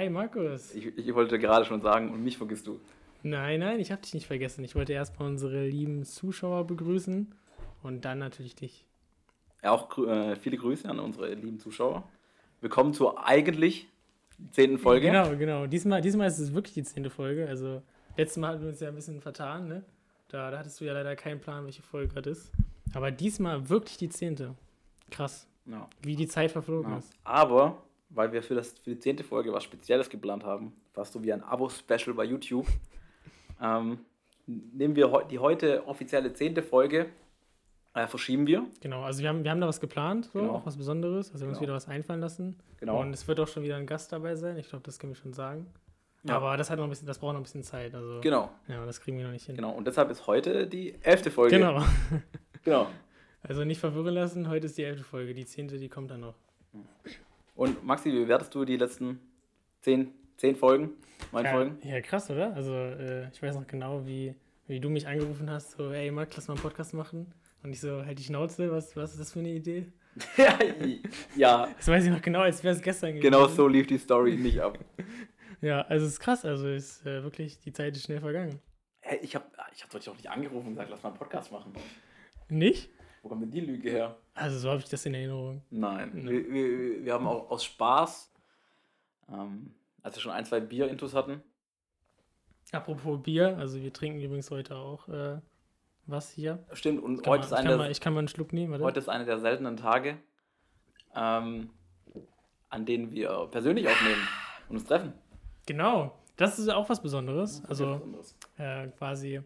Hi Markus. Ich, ich wollte gerade schon sagen, und mich vergisst du. Nein, nein, ich habe dich nicht vergessen. Ich wollte erstmal unsere lieben Zuschauer begrüßen und dann natürlich dich. Ja, auch äh, viele Grüße an unsere lieben Zuschauer. Willkommen zur eigentlich zehnten Folge. Genau, genau. Diesmal, diesmal ist es wirklich die zehnte Folge. Also, letztes Mal hatten wir uns ja ein bisschen vertan, ne? Da, da hattest du ja leider keinen Plan, welche Folge gerade ist. Aber diesmal wirklich die zehnte. Krass, Ja. wie die Zeit verflogen Ja. ist. Aber, weil wir für, das, für die zehnte Folge was Spezielles geplant haben, fast so wie ein Abo-Special bei YouTube, ähm, nehmen wir die heute offizielle zehnte Folge, äh, verschieben wir. Genau, also wir haben, wir haben da was geplant, so, Genau. auch was Besonderes. Also wir haben uns Genau. wieder was einfallen lassen. Genau. Und es wird auch schon wieder ein Gast dabei sein. Ich glaube, das können wir schon sagen. Ja. Aber das hat noch ein bisschen, das braucht noch ein bisschen Zeit. Also Genau, ja, das kriegen wir noch nicht hin. genau. Und deshalb ist heute die elfte Folge. Genau. genau. Also nicht verwirren lassen, heute ist die elfte Folge. Die zehnte, die kommt dann noch. Und Maxi, wie bewertest du die letzten zehn, zehn Folgen, meine ja, Folgen? Ja, krass, oder? Also äh, ich weiß noch genau, wie, wie du mich angerufen hast, so, ey Marc, lass mal einen Podcast machen. Und ich so, halt die Schnauze, was, was ist das für eine Idee? ja, Das weiß ich noch genau, als wäre es gestern gewesen. genau so lief die Story nicht ab. Ja, also es ist krass, also ist äh, wirklich, die Zeit ist schnell vergangen. Hey, ich habe ich hab dich auch nicht angerufen und gesagt, lass mal einen Podcast machen. Nicht? Wo kommt denn die Lüge her? Also so habe ich das in Erinnerung. Nein. Mhm. Wir, wir, wir haben auch aus Spaß, ähm, als wir schon ein, zwei Bier-Intus hatten. Apropos Bier, also wir trinken übrigens heute auch äh, was hier. Stimmt, und heute, man, ist ich, kann eine, mal, ich kann mal einen Schluck nehmen, oder? heute ist einer der seltenen Tage, ähm, an denen wir persönlich aufnehmen und uns treffen. Genau, das ist auch was Besonderes. Also besonderes. äh, quasi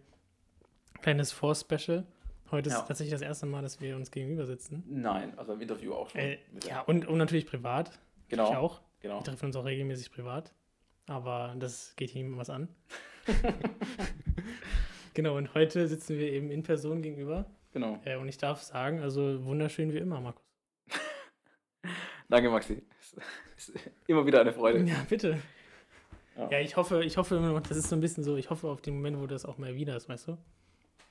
kleines Force-Special. Heute ist Ja. tatsächlich das erste Mal, dass wir uns gegenüber sitzen. Nein, also im Interview auch schon. Äh, ja, und, und natürlich privat. genau. Ich auch. genau. Wir treffen uns auch regelmäßig privat. Aber das geht hier niemandem was an. genau, und heute sitzen wir eben in Person gegenüber. genau. Äh, und ich darf sagen, also wunderschön wie immer, Markus. Danke, Maxi. Ist immer wieder eine Freude. Ja, bitte. Ja. Ja, ich hoffe, ich hoffe das ist so ein bisschen so, ich hoffe auf den Moment, wo das auch mal wieder ist, weißt du?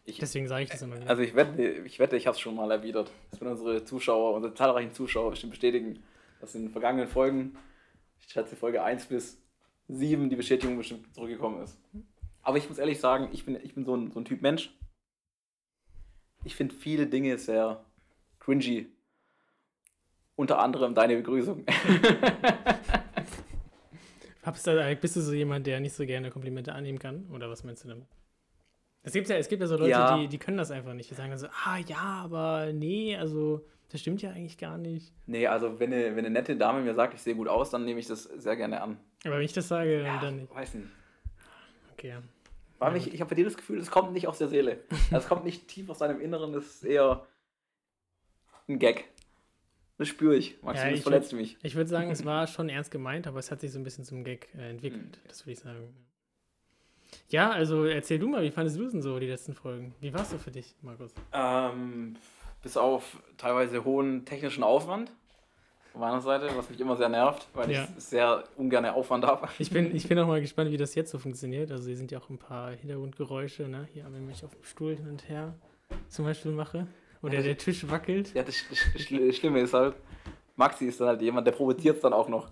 Ich, Deswegen sage ich das immer wieder. also ich wette, ich wette, ich habe es schon mal erwidert. Das werden unsere Zuschauer, unsere zahlreichen Zuschauer bestimmt bestätigen, dass in den vergangenen Folgen, ich schätze Folge 1 bis 7, die Bestätigung bestimmt zurückgekommen ist. Aber ich muss ehrlich sagen, ich bin, ich bin so, ein, so ein Typ Mensch. Ich finde viele Dinge sehr cringy. Unter anderem deine Begrüßung. Hab's da, bist du so jemand, der nicht so gerne Komplimente annehmen kann? Oder was meinst du damit? Es gibt ja, es gibt ja so Leute, Ja. Die, die können das einfach nicht. Die sagen dann so, ah ja, aber nee, also das stimmt ja eigentlich gar nicht. nee, also wenn eine, wenn eine nette Dame mir sagt, ich sehe gut aus, dann nehme ich das sehr gerne an. Aber wenn ich das sage, dann, dann nicht. weiß nicht. Okay, ja. Weil Ja, ich, ich habe bei dir das Gefühl, es kommt nicht aus der Seele. Es kommt nicht tief aus deinem Inneren, das ist eher ein Gag. Das spüre ich. Max, Ja, das ich verletzt mich. Ich würde sagen, es war schon ernst gemeint, aber es hat sich so ein bisschen zum Gag äh, entwickelt. Mhm. Das würde ich sagen. Ja, also erzähl du mal, wie fandest du es denn so, die letzten Folgen? Wie war es so für dich, Markus? Ähm, bis auf teilweise hohen technischen Aufwand von meiner Seite, was mich immer sehr nervt, weil Ja. ich sehr ungern Aufwand habe. Ich bin, ich bin auch mal gespannt, wie das jetzt so funktioniert. Also hier sind ja auch ein paar Hintergrundgeräusche, ne? Hier, wenn ich auf dem Stuhl hin und her zum Beispiel mache. Oder der Tisch wackelt. Ja, das, das, das Schl- Schlimme ist halt, Maxi ist dann halt jemand, der provoziert es dann auch noch.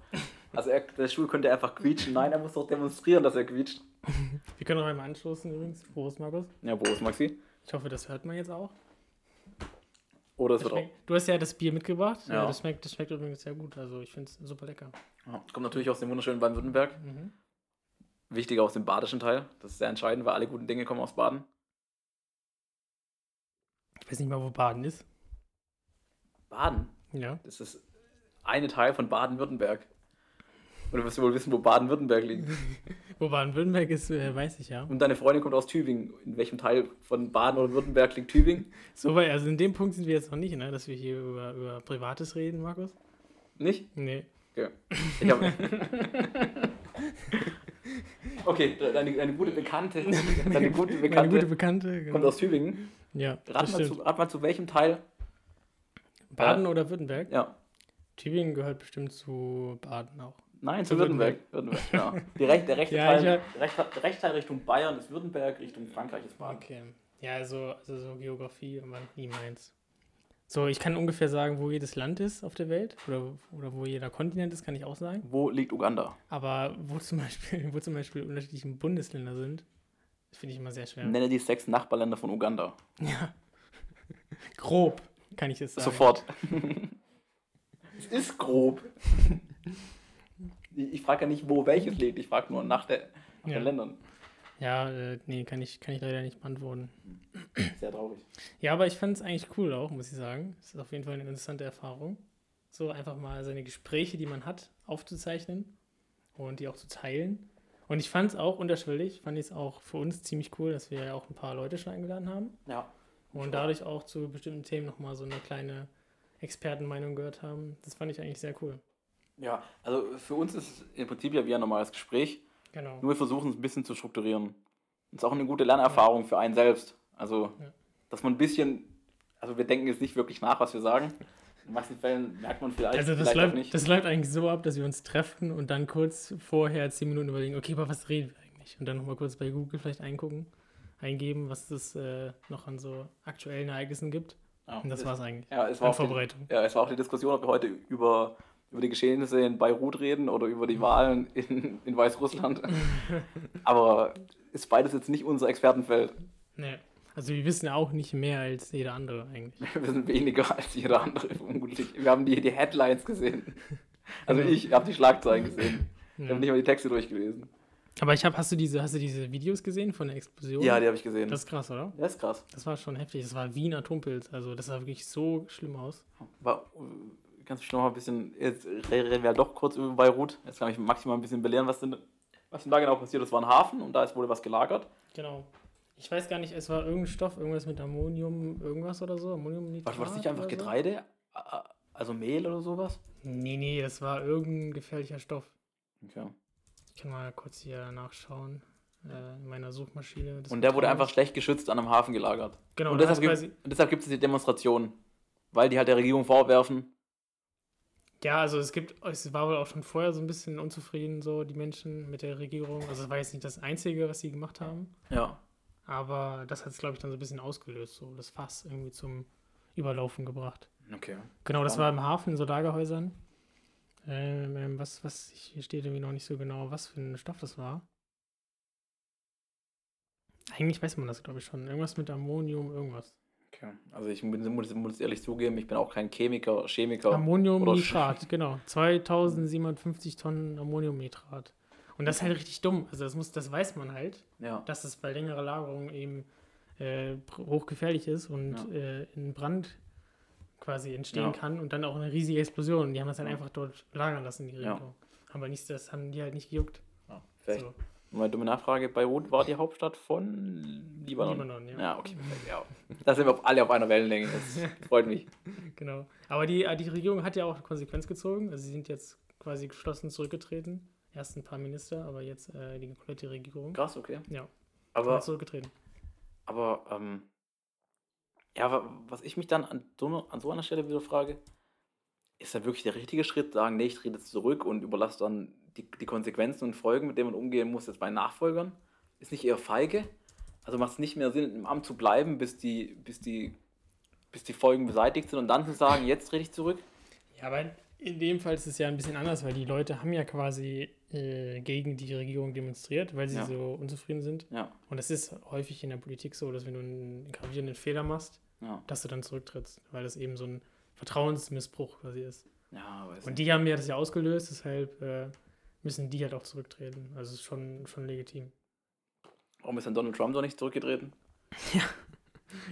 Also er, der Stuhl könnte einfach quietschen. Nein, er muss doch demonstrieren, dass er quietscht. Wir können auch einmal anstoßen übrigens. Prost, Markus. Ja, ist Maxi? Ich hoffe, das hört man jetzt auch. Oder es wird auch. du hast ja das Bier mitgebracht. Ja. Ja. das, schmeckt, das schmeckt übrigens sehr gut. Also ich finde es super lecker. Ja, kommt natürlich aus dem wunderschönen Baden-Württemberg. Mhm. Wichtiger aus dem badischen Teil. Das ist sehr entscheidend, weil alle guten Dinge kommen aus Baden. Ich weiß nicht mal, wo Baden ist. Baden? Ja. Das ist eine Teil von Baden-Württemberg. Du wirst wohl wissen, wo Baden-Württemberg liegt. Wo Baden-Württemberg ist, äh, weiß ich ja. Und deine Freundin kommt aus Tübingen. In welchem Teil von Baden oder Württemberg liegt Tübingen? So weit, also in dem Punkt sind wir jetzt noch nicht, ne? dass wir hier über, über Privates reden, Markus. Nicht? Nee. Okay. Ich hab... okay, deine, deine gute Bekannte. Deine gute Bekannte gute Bekannte. Genau. kommt aus Tübingen. ja, Rat das mal, stimmt. zu, rat mal zu welchem Teil? Baden oder Württemberg? Ja. Tübingen gehört bestimmt zu Baden auch. Nein, Zu zu Württemberg. Württemberg. Ja. Die Rech, der, rechte Ja, Teil, rechte Teil Richtung Bayern ist Württemberg, Richtung Frankreich ist Baden. Okay. Ja, also, also so Geografie war nie meins. So, ich kann ungefähr sagen, wo jedes Land ist auf der Welt oder, oder wo jeder Kontinent ist, kann ich auch sagen. Wo liegt Uganda? Aber wo zum Beispiel, wo zum Beispiel unterschiedliche Bundesländer sind, das finde ich immer sehr schwer. Nenne die sechs Nachbarländer von Uganda. Ja. Grob kann ich es sagen. Sofort. es ist grob. Ich frage ja nicht, wo welches liegt. Ich frage nur nach, der, nach Ja. den Ländern. Ja, äh, nee, kann ich, kann ich leider nicht beantworten. Sehr traurig. Ja, aber ich fand es eigentlich cool auch, muss ich sagen. Es ist auf jeden Fall eine interessante Erfahrung. So einfach mal seine Gespräche, die man hat, aufzuzeichnen und die auch zu teilen. Und ich fand es auch unterschwellig, fand ich es auch für uns ziemlich cool, dass wir ja auch ein paar Leute schon eingeladen haben Ja. und dadurch auch zu bestimmten Themen nochmal so eine kleine Expertenmeinung gehört haben. Das fand ich eigentlich sehr cool. Ja, also für uns ist es im Prinzip ja wie ein normales Gespräch. Genau. Nur wir versuchen es ein bisschen zu strukturieren. Das ist auch eine gute Lernerfahrung für einen selbst. Also, Ja. dass man ein bisschen, also wir denken jetzt nicht wirklich nach, was wir sagen. In manchen Fällen merkt man vielleicht, Also das vielleicht läuft, nicht. das läuft eigentlich so ab, dass wir uns treffen und dann kurz vorher zehn Minuten überlegen, okay, aber was reden wir eigentlich? Und dann nochmal kurz bei Google vielleicht eingucken, eingeben, was es äh, noch an so aktuellen Ereignissen gibt. Ja, Und das es- war's eigentlich. Ja, es war, die, Vorbereitung. ja, es war auch die Diskussion, ob wir heute über, über die Geschehnisse in Beirut reden oder über die Wahlen in, in Weißrussland. Aber ist beides jetzt nicht unser Expertenfeld. Nee. Also wir wissen ja auch nicht mehr als jeder andere eigentlich. Wir sind weniger als jeder andere vermutlich. Wir haben die, die Headlines gesehen. Also Genau. ich habe die Schlagzeilen gesehen. Ich Ja. habe nicht mal die Texte durchgelesen. Aber ich habe, hast du diese, hast du diese Videos gesehen von der Explosion? Ja, die habe ich gesehen. Das ist krass, oder? ja, ist krass. Das war schon heftig. Das war wie ein Atompilz. Also das sah wirklich so schlimm aus. Äh, kannst du mich noch mal ein bisschen, jetzt reden wir doch kurz über Beirut. Jetzt kann ich maximal ein bisschen belehren, was denn, was denn da genau passiert. Das war ein Hafen und da ist, wurde was gelagert. Genau. Ich weiß gar nicht, es war irgendein Stoff, irgendwas mit Ammonium, irgendwas oder so. Ammoniumnitrat. Was war das nicht einfach so? Getreide? Ä- Also Mehl oder sowas? Nee, nee, das war irgendein gefährlicher Stoff. Okay. Ich kann mal kurz hier nachschauen. Äh, in meiner Suchmaschine. Und der wurde einfach schlecht geschützt an einem Hafen gelagert. Genau, und, deshalb gibt, deshalb gibt es die Demonstrationen. Weil die halt der Regierung vorwerfen. Ja, also es gibt, es war wohl auch schon vorher so ein bisschen unzufrieden, so die Menschen mit der Regierung. Also es war jetzt nicht das Einzige, was sie gemacht haben. Ja. Aber das hat es, glaube ich, dann so ein bisschen ausgelöst, so das Fass irgendwie zum Überlaufen gebracht. Okay. Genau, das war im Hafen, in so Lagerhäusern. Ähm, ähm, was, was, hier steht irgendwie noch nicht so genau, was für ein Stoff das war. Eigentlich weiß man das, glaube ich, schon. Irgendwas mit Ammonium, irgendwas. Okay. Also ich muss, muss, ehrlich zugeben, ich bin auch kein Chemiker, Chemiker. Oder Ammoniumnitrat, genau. 2750 Tonnen Ammoniumnitrat. Und das ist halt richtig dumm. Also das muss, das weiß man halt, Ja. dass es bei längerer Lagerung eben äh, hochgefährlich ist und Ja. äh, in Brand quasi entstehen Ja. kann und dann auch eine riesige Explosion. Und die haben das dann Ja. einfach dort lagern lassen, die. Regierung. Aber nichts, das haben die halt nicht gejuckt. Vielleicht So, Meine dumme Nachfrage, Beirut war die Hauptstadt von Libanon. Libanon, ja. Ja, okay, ja. Da sind wir alle auf einer Wellenlänge. Das freut mich. Genau. Aber die, die Regierung hat ja auch Konsequenz gezogen. Also sie sind jetzt quasi geschlossen zurückgetreten. Erst ein paar Minister, aber jetzt äh, die komplette Regierung. Krass, okay. Ja, Aber, zurückgetreten. aber ähm, ja, wa- was ich mich dann an so, einer- an so einer Stelle wieder frage, ist dann wirklich der richtige Schritt, sagen, nee, ich trete jetzt zurück und überlasse dann die, die Konsequenzen und Folgen, mit denen man umgehen muss, jetzt bei Nachfolgern? Ist nicht eher feige? Also macht es nicht mehr Sinn, im Amt zu bleiben, bis die, bis die, bis die Folgen beseitigt sind und dann zu sagen, jetzt trete ich zurück? Ja, aber in dem Fall ist es ja ein bisschen anders, weil die Leute haben ja quasi äh, gegen die Regierung demonstriert, weil sie Ja. so unzufrieden sind. Ja, Und das ist häufig in der Politik so, dass wenn du einen gravierenden Fehler machst, ja. dass du dann zurücktrittst, weil das eben so ein Vertrauensmissbrauch quasi ist. Ja, weiß Und nicht. die haben ja das ja ausgelöst, deshalb äh, müssen die halt auch zurücktreten. Also es ist schon, schon legitim. Warum ist dann Donald Trump doch nicht zurückgetreten?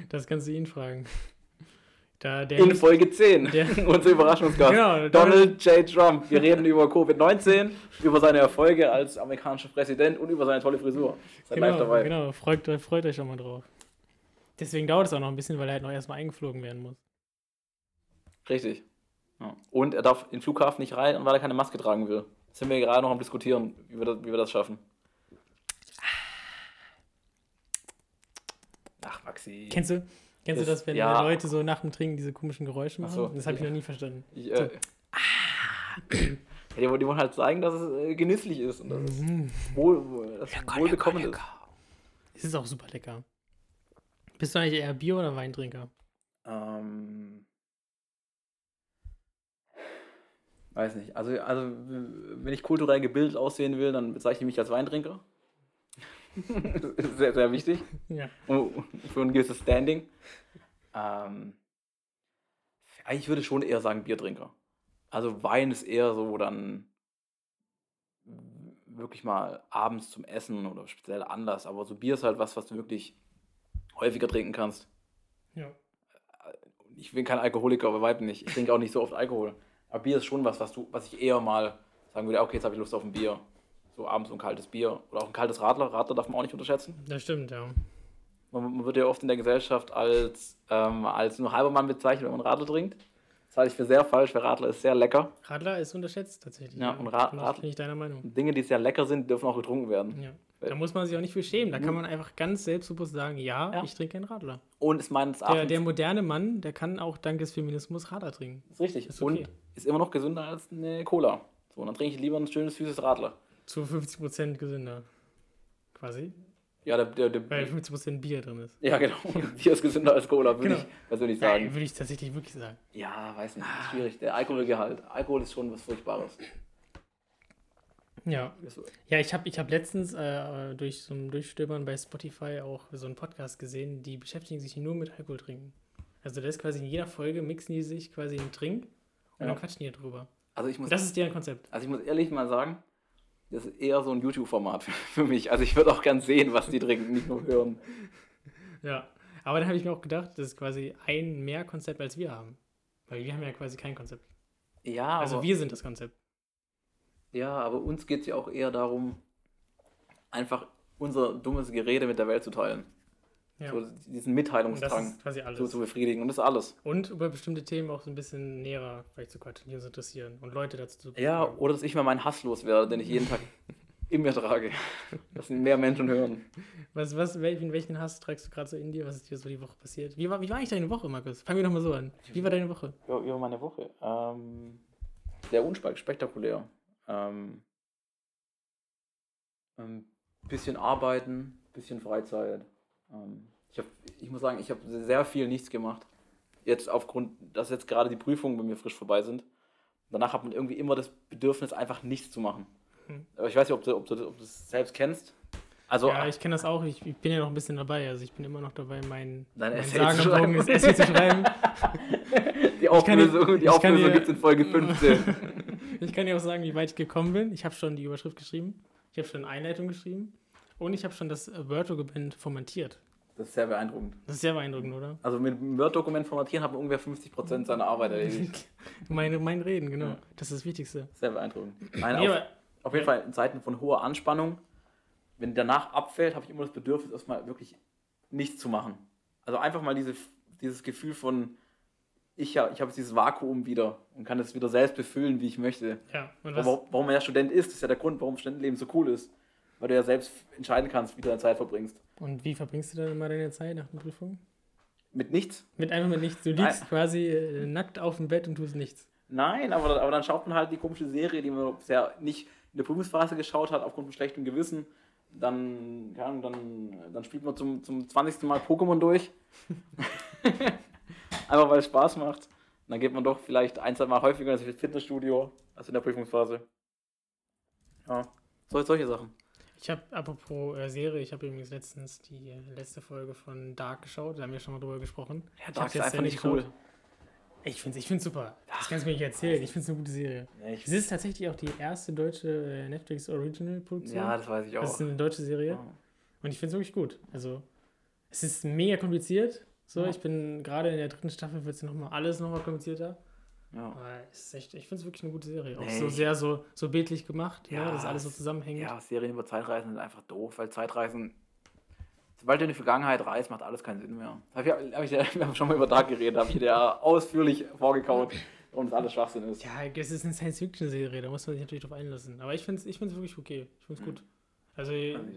Das kannst du ihn fragen. Da der In Folge 10, Der- unser Überraschungsgast. Genau, Donald J. Trump. Wir reden über Covid-19, über seine Erfolge als amerikanischer Präsident und über seine tolle Frisur. Seid genau, live dabei. Genau, freut, euch- freut euch schon mal drauf. Deswegen dauert es auch noch ein bisschen, weil er halt noch erstmal eingeflogen werden muss. Richtig. Ja. Und er darf in den Flughafen nicht rein, weil er keine Maske tragen will. Sind wir gerade noch am diskutieren, wie wir das, wie wir das schaffen. Ach, Maxi. Kennst du, kennst Das- du das, wenn ja. Leute so nach dem Trinken diese komischen Geräusche Ach machen? so, das habe ich noch nie verstanden. Ich, äh, ja, die, wollen- halt zeigen, dass es äh, genüsslich ist und dass es Mhm. wohl, dass wohlbekommen ist. Es ist auch super lecker. Bist du eigentlich eher Bier- oder Weintrinker? Ähm, Weiß nicht. Also, also wenn ich kulturell gebildet aussehen will, dann bezeichne ich mich als Weintrinker. sehr, sehr wichtig. Ja. Und Für ein gewisses Standing. Ähm, ich würde schon eher sagen Biertrinker. Also Wein ist eher so dann wirklich mal abends zum Essen oder speziell Anlass. Aber so Bier ist halt was, was du wirklich häufiger trinken kannst. Ja. Ich bin kein Alkoholiker, aber weit nicht. Ich trinke auch nicht so oft Alkohol. Aber Bier ist schon was, was, du, was ich eher mal sagen würde, okay, jetzt habe ich Lust auf ein Bier. So abends so ein kaltes Bier. Oder auch ein kaltes Radler. Radler darf man auch nicht unterschätzen. Das stimmt, ja. Man, man wird ja oft in der Gesellschaft als, ähm, als nur halber Mann bezeichnet, wenn man Radler trinkt. Das halte ich für sehr falsch, weil Radler ist sehr lecker. Radler ist unterschätzt tatsächlich. Ja, und Ra- Bin Radler- ich deiner Meinung. Dinge, die sehr lecker sind, dürfen auch getrunken werden. Ja. Da muss man sich auch nicht für schämen. Da kann man einfach ganz selbstbewusst sagen, ja, Ja. ich trinke einen Radler. Und ist meines Der, Erachtens der moderne Mann, der kann auch dank des Feminismus Radler trinken. ist richtig. ist okay. Und ist immer noch gesünder als eine Cola. So, und dann trinke ich lieber ein schönes, süßes Radler. Zu 50% gesünder. Quasi. Ja, der, der, der, Weil 50% Bier drin ist. ja genau. Bier ist gesünder als Cola, würde Genau. ich persönlich sagen. würde ich tatsächlich wirklich sagen. Ja, weiß nicht. Ist schwierig. Der Alkoholgehalt. Alkohol ist schon was Furchtbares. Ja. Ja, ich habe ich hab letztens äh, durch so ein Durchstöbern bei Spotify auch so einen Podcast gesehen, die beschäftigen sich nur mit Alkohol trinken. Also das ist quasi in jeder Folge mixen die sich quasi einen Trink und Ja. dann quatschen die drüber. Also ich muss Das ist deren Konzept. Also ich muss ehrlich mal sagen, das ist eher so ein YouTube-Format für, für mich. Also ich würde auch gern sehen, was die trinken, nicht nur hören. Ja. Aber dann habe ich mir auch gedacht, das ist quasi ein mehr Konzept, als wir haben. Weil wir haben ja quasi kein Konzept. Ja, Also aber, wir sind das Konzept. ja, aber uns geht es ja auch eher darum, einfach unser dummes Gerede mit der Welt zu teilen. Ja. So diesen Mitteilungsdrang quasi zu, befriedigen. Und das ist alles. Und über bestimmte Themen auch so ein bisschen näher vielleicht zu quatschen, die uns interessieren und Leute dazu zu Ja, befragen. oder dass ich mal meinen Hass loswerde, den ich jeden Tag in mir trage. Dass mehr Menschen hören. Was, was, wel- welchen Hass trägst du gerade so in dir? Was ist dir so die Woche passiert? Wie war, wie war eigentlich deine Woche, Markus? Fangen wir doch mal so an. Wie war deine Woche? Ja, über meine Woche. Ähm, sehr unspektakulär. Ähm, ähm, bisschen arbeiten, bisschen Freizeit. Ähm, ich, hab, ich muss sagen, ich habe sehr viel nichts gemacht. Jetzt aufgrund, dass jetzt gerade die Prüfungen bei mir frisch vorbei sind. Danach hat man irgendwie immer das Bedürfnis, einfach nichts zu machen. Hm. Aber ich weiß nicht, ob du, ob du, ob du das selbst kennst. Also, Ja, ich kenne das auch. Ich, ich bin ja noch ein bisschen dabei. Also ich bin immer noch dabei, mein, Dein mein Essay zu schreiben. Essay zu schreiben. die Auflösung, die Auflösung gibt es in Folge 15. Ich kann dir auch sagen, wie weit ich gekommen bin. Ich habe schon die Überschrift geschrieben. Ich habe schon eine Einleitung geschrieben. Und ich habe schon das äh, Word-Dokument formatiert. Das ist sehr beeindruckend. Das ist sehr beeindruckend, oder? Also mit einem Word-Dokument formatieren hat man ungefähr 50% seiner Arbeit erledigt. Meine, mein Reden, genau. Ja. Das ist das Wichtigste. Sehr beeindruckend. Nein, Nee, auf, auf jeden ja. Fall in Zeiten von hoher Anspannung, wenn danach abfällt, habe ich immer das Bedürfnis, erstmal wirklich nichts zu machen. Also einfach mal diese, dieses Gefühl von, ich, ha- ich habe jetzt dieses Vakuum wieder und kann es wieder selbst befüllen, wie ich möchte. ja, Warum, warum man ja Student ist, ist ja der Grund, warum Studentenleben so cool ist. Weil du ja selbst entscheiden kannst, wie du deine Zeit verbringst. und wie verbringst du dann immer deine Zeit nach der Prüfung? Mit nichts? Mit einfach mit nichts. Du liegst quasi äh, nackt auf dem Bett und tust nichts. Nein, aber, aber dann schaut man halt die komische Serie, die man bisher nicht in der Prüfungsphase geschaut hat, aufgrund von schlechtem Gewissen. Dann, Ahnung, dann, dann spielt man zum, zum 20. Mal Pokémon durch. Einfach weil es Spaß macht. Und dann geht man doch vielleicht ein, zwei Mal häufiger ins Fitnessstudio als in der Prüfungsphase. Ja, sol- solche Sachen. Ich habe, apropos äh, Serie, ich habe übrigens letztens die letzte Folge von Dark geschaut. Da haben wir schon mal drüber gesprochen. Ja, Dark ist einfach nicht cool. Ich finde es ich find's super. Das kannst du mir nicht erzählen. Ich finde es eine gute Serie. Ja, Es ist tatsächlich auch die erste deutsche äh, Netflix Original Produktion. ja, das weiß ich auch. das ist eine deutsche Serie. Ja. Und ich finde es wirklich gut. Also, es ist mega kompliziert. So, Ja. ich bin gerade in der dritten Staffel, wird es nochmal alles nochmal komplizierter. Ja. Es ist echt, ich finde es wirklich eine gute Serie. Auch Nee, so sehr so, so bildlich gemacht, Ja, ne, dass alles so es- zusammenhängt. Ja, Serien über Zeitreisen sind einfach doof, weil Zeitreisen, sobald du in die Vergangenheit reist, macht alles keinen Sinn mehr. Hab ich, hab ich, wir haben schon mal über Dark geredet, habe ich dir ausführlich vorgekaut, warum das alles Schwachsinn ist. Ja, es ist eine Science-Fiction-Serie, da muss man sich natürlich drauf einlassen. Aber ich finde es ich find's wirklich okay. Ich finde es Mhm. gut. Also,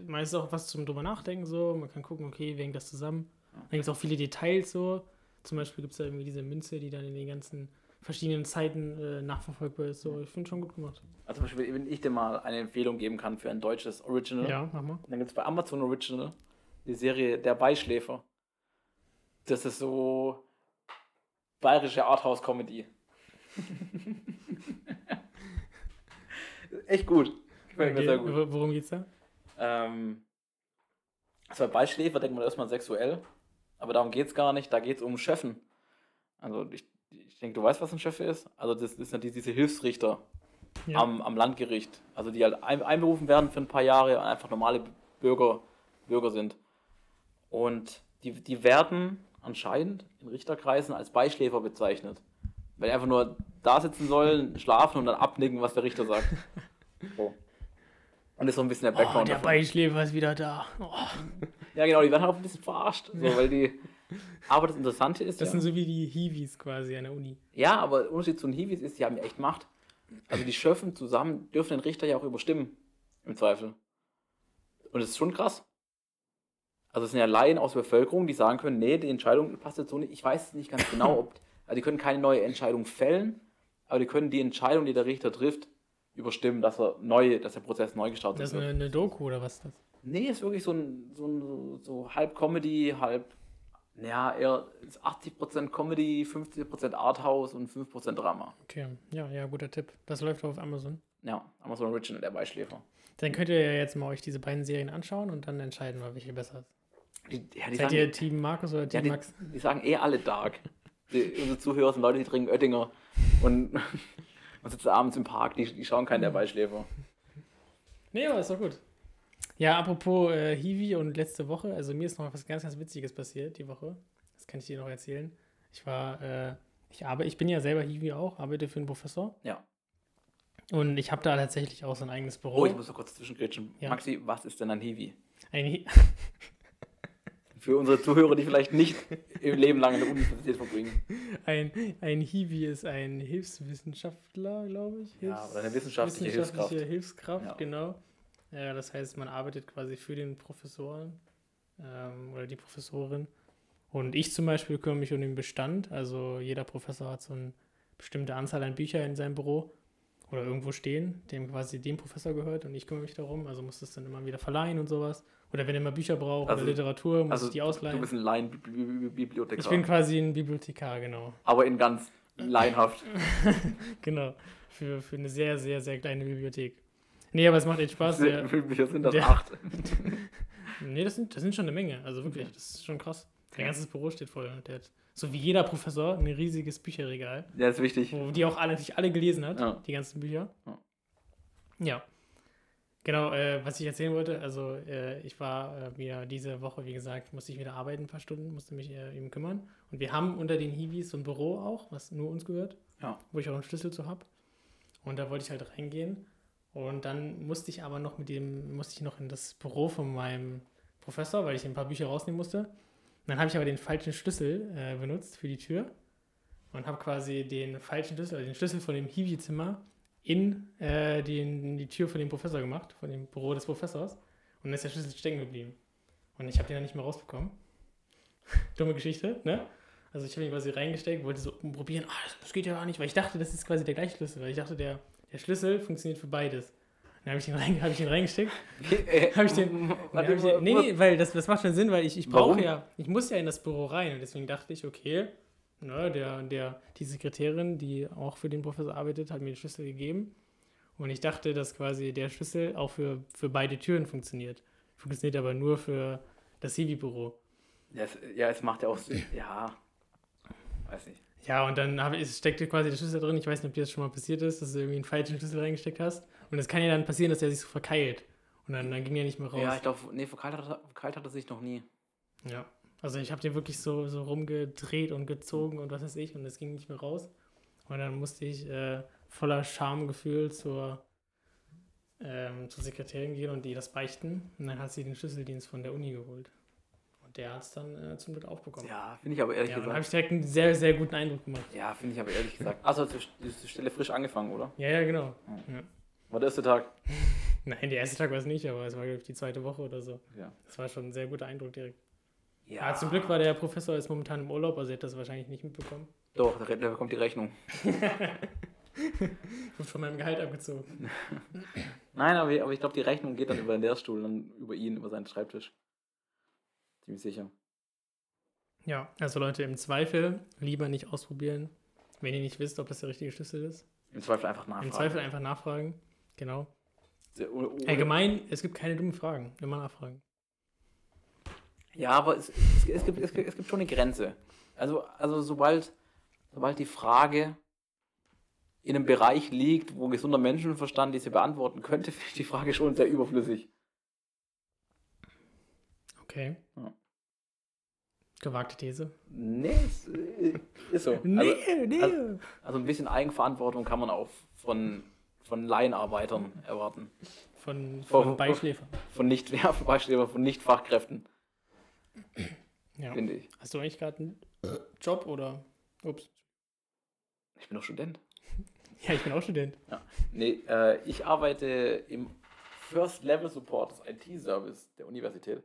meistens auch was zum drüber nachdenken, so. Man kann gucken, okay, wie hängt das zusammen. Dann gibt es auch viele Details, so. Zum Beispiel gibt es da irgendwie diese Münze, die dann in den ganzen verschiedenen Zeiten äh, nachverfolgbar ist. So, ich finde schon gut gemacht. Also zum Beispiel, wenn ich dir mal eine Empfehlung geben kann für ein deutsches Original, Ja, mach mal. dann gibt es bei Amazon Original die Serie Der Beischläfer. Das ist so bayerische Arthouse-Comedy. Echt gut. Gefällt mir Okay, sehr gut. wo- Worum geht's da? Ähm, also bei Beischläfer denkt man erstmal sexuell, aber darum geht es gar nicht. Da geht es um Chefen. Also ich denke, du weißt, was ein Chef ist. Also das, sind die- diese Hilfsrichter Ja. am, am Landgericht. Also die halt ein, einberufen werden für ein paar Jahre und einfach normale Bürger, Bürger sind. Und die, die werden anscheinend in Richterkreisen als Beischläfer bezeichnet. Weil die einfach nur da sitzen sollen, schlafen und dann abnicken, was der Richter sagt. So. Und das ist so ein bisschen der Oh, Background der davon. Beischläfer ist wieder da. Oh, Ja, genau, die werden auch ein bisschen verarscht. So, weil die. Aber das Interessante ist das ja, sind so wie die Hiwis quasi an der Uni. ja, aber der Unterschied zu den Hiwis ist, die haben ja echt Macht. Also die Schöffen zusammen dürfen den Richter ja auch überstimmen. Im Zweifel. Und das ist schon krass. Also es sind ja Laien aus der Bevölkerung, die sagen können, nee, die Entscheidung passt jetzt so nicht. Ich weiß nicht ganz genau, ob. Also die können keine neue Entscheidung fällen, aber die können die Entscheidung, die der Richter trifft, überstimmen, dass er neu, dass der Prozess neu gestartet Das ist wird. eine, eine Doku oder was ist das? Nee, ist wirklich so ein, so, ein, so, so halb Comedy, halb, naja, eher ist 80% Comedy, 50% Arthouse und 5% Drama. Okay, ja, ja, guter Tipp. Das läuft auf Amazon. Ja, Amazon Original, der Beischläfer. Dann könnt ihr ja jetzt mal euch diese beiden Serien anschauen und dann entscheiden, welche besser ist. Die, ja, die, Seid sagen, ihr Team Markus oder ja, Team die, Max? die sagen eh alle Dark. Die, unsere Zuhörer sind Leute, die trinken Oettinger und, und sitzen abends im Park, die, die schauen keinen der Beischläfer. Nee, aber ist doch gut. Ja, apropos äh, Hiwi und letzte Woche, also mir ist noch was ganz, ganz Witziges passiert die Woche. Das kann ich dir noch erzählen. Ich war, äh, ich arbeite, ich bin ja selber Hiwi auch, arbeite für einen Professor. Ja. Und ich habe da tatsächlich auch so ein eigenes Büro. Oh, ich muss noch kurz zwischengrätschen. Ja. Maxi, was ist denn ein Hiwi? ein Hi Für unsere Zuhörer, die vielleicht nicht im Leben lang in der Universität verbringen. ein, ein Hiwi ist ein Hilfswissenschaftler, glaube ich. Ja, oder eine wissenschaftliche Hilfskraft. Wissenschaftliche Hilfskraft, Ja. genau. Ja, das heißt, man arbeitet quasi für den Professoren ähm, oder die Professorin. Und ich zum Beispiel kümmere mich um den Bestand. Also jeder Professor hat so eine bestimmte Anzahl an Büchern in seinem Büro oder irgendwo stehen, dem quasi dem Professor gehört und ich kümmere mich darum. Also muss das dann immer wieder verleihen und sowas. Oder wenn er mal Bücher braucht Also- oder Literatur, muss Also ich die du ausleihen. bist ein Laien-Bibliothekar. Ich bin quasi ein Bibliothekar, genau. aber in ganz laienhaft. Genau. Für, für eine sehr, sehr, sehr kleine Bibliothek. Nee, aber es macht echt Spaß. Wie Der, viele Bücher sind das? der- Acht. nee, das sind, das sind schon eine Menge. Also wirklich, das ist schon krass. Sein Ja. ganzes Büro steht voll. Der hat, so wie jeder Professor, ein riesiges Bücherregal, Ja, ist wichtig. wo die auch alle, natürlich alle gelesen hat, Ja. die ganzen Bücher. Ja. Ja. Genau, äh, was ich erzählen wollte, also äh, ich war äh, wieder diese Woche, wie gesagt, musste ich wieder arbeiten, ein paar Stunden, musste mich äh, eben kümmern. Und wir haben unter den Hiwis so ein Büro auch, was nur uns gehört, Ja. wo ich auch einen Schlüssel zu habe. Und da wollte ich halt reingehen. Und dann musste ich aber noch mit dem, musste ich noch in das Büro von meinem Professor, weil ich ein paar Bücher rausnehmen musste. Und dann habe ich aber den falschen Schlüssel äh, benutzt für die Tür und habe quasi den falschen Schlüssel, also den Schlüssel von dem Hiwi-Zimmer in, äh, den, die Tür von dem Professor gemacht, von dem Büro des Professors. Und dann ist der Schlüssel stecken geblieben. Und ich habe den dann nicht mehr rausbekommen. Dumme Geschichte, ne? Also ich habe ihn quasi reingesteckt, wollte so probieren, das, das geht ja gar nicht, weil ich dachte, das ist quasi der gleiche Schlüssel, weil ich dachte, der, der Schlüssel funktioniert für beides. Dann habe ich, den rein- hab ich den reingesteckt Hab ich den- Warte, hab ich, warte, nee, nee, weil das, das macht schon Sinn, weil ich, ich brauche ja, ich muss ja in das Büro rein und deswegen dachte ich, okay, ne, der, der, die Sekretärin, die auch für den Professor arbeitet, hat mir den Schlüssel gegeben und ich dachte, dass quasi der Schlüssel auch für, für beide Türen funktioniert. Funktioniert aber nur für das Hiwi-Büro. Ja es, ja, es macht ja auch Sinn. Ja. Weiß nicht. Ja, und dann hab, es steckte quasi der Schlüssel drin. Ich weiß nicht, ob dir das schon mal passiert ist, dass du irgendwie einen falschen Schlüssel reingesteckt hast. Und es kann ja dann passieren, dass der sich so verkeilt. Und dann, dann ging er nicht mehr raus. Ja, ich glaube, nee, verkeilt hat, verkeilt hat er sich noch nie. Ja, also ich habe den wirklich so, so rumgedreht und gezogen und was weiß ich und es ging nicht mehr raus. Und dann musste ich äh, voller Schamgefühl zur, ähm, zur Sekretärin gehen und die das beichten. Und dann hat sie den Schlüsseldienst von der Uni geholt. Der hat es dann äh, zum Glück aufbekommen. Ja, finde ich aber ehrlich Ja, und dann habe gesagt. ich direkt einen sehr, sehr guten Eindruck gemacht. Ja, finde ich aber ehrlich gesagt. Also, du hast die Stelle frisch angefangen, oder? Ja, ja, genau. Ja. War der erste Tag? Nein, der erste Tag war es nicht, aber es war glaub ich, die zweite Woche oder so. Ja. Das war schon ein sehr guter Eindruck direkt. Ja. Ja, zum Glück war der Professor jetzt momentan im Urlaub, also er hat das wahrscheinlich nicht mitbekommen. Doch, der, der bekommt die Rechnung. Wird von meinem Gehalt abgezogen. Nein, aber, aber ich glaube, die Rechnung geht dann über den Lehrstuhl, dann über ihn, über seinen Schreibtisch. Ziemlich sicher. Ja, also Leute, im Zweifel lieber nicht ausprobieren, wenn ihr nicht wisst, ob das der richtige Schlüssel ist. Im Zweifel einfach nachfragen. Im Zweifel einfach nachfragen. Genau. Allgemein, es gibt keine dummen Fragen. Immer nachfragen. Ja, aber es, es, es, gibt, es, gibt, es gibt schon eine Grenze. Also, also sobald, sobald die Frage in einem Bereich liegt, wo gesunder Menschenverstand diese beantworten könnte, finde ich die Frage schon sehr überflüssig. Okay. Ja. Gewagte These. Nee, es äh, ist so. Also, nee. also- also ein bisschen Eigenverantwortung kann man auch von, von Laienarbeitern erwarten. von, Vor- von Beischläfer. Von nicht, ja, von Beispiel von Nicht-Fachkräften, Ja. finde ich. Hast du eigentlich gerade einen Job oder? Ups. Ich bin doch Student. Ja, ich bin auch Student. Nee, äh, ich arbeite im First Level Support des IT-Service der Universität.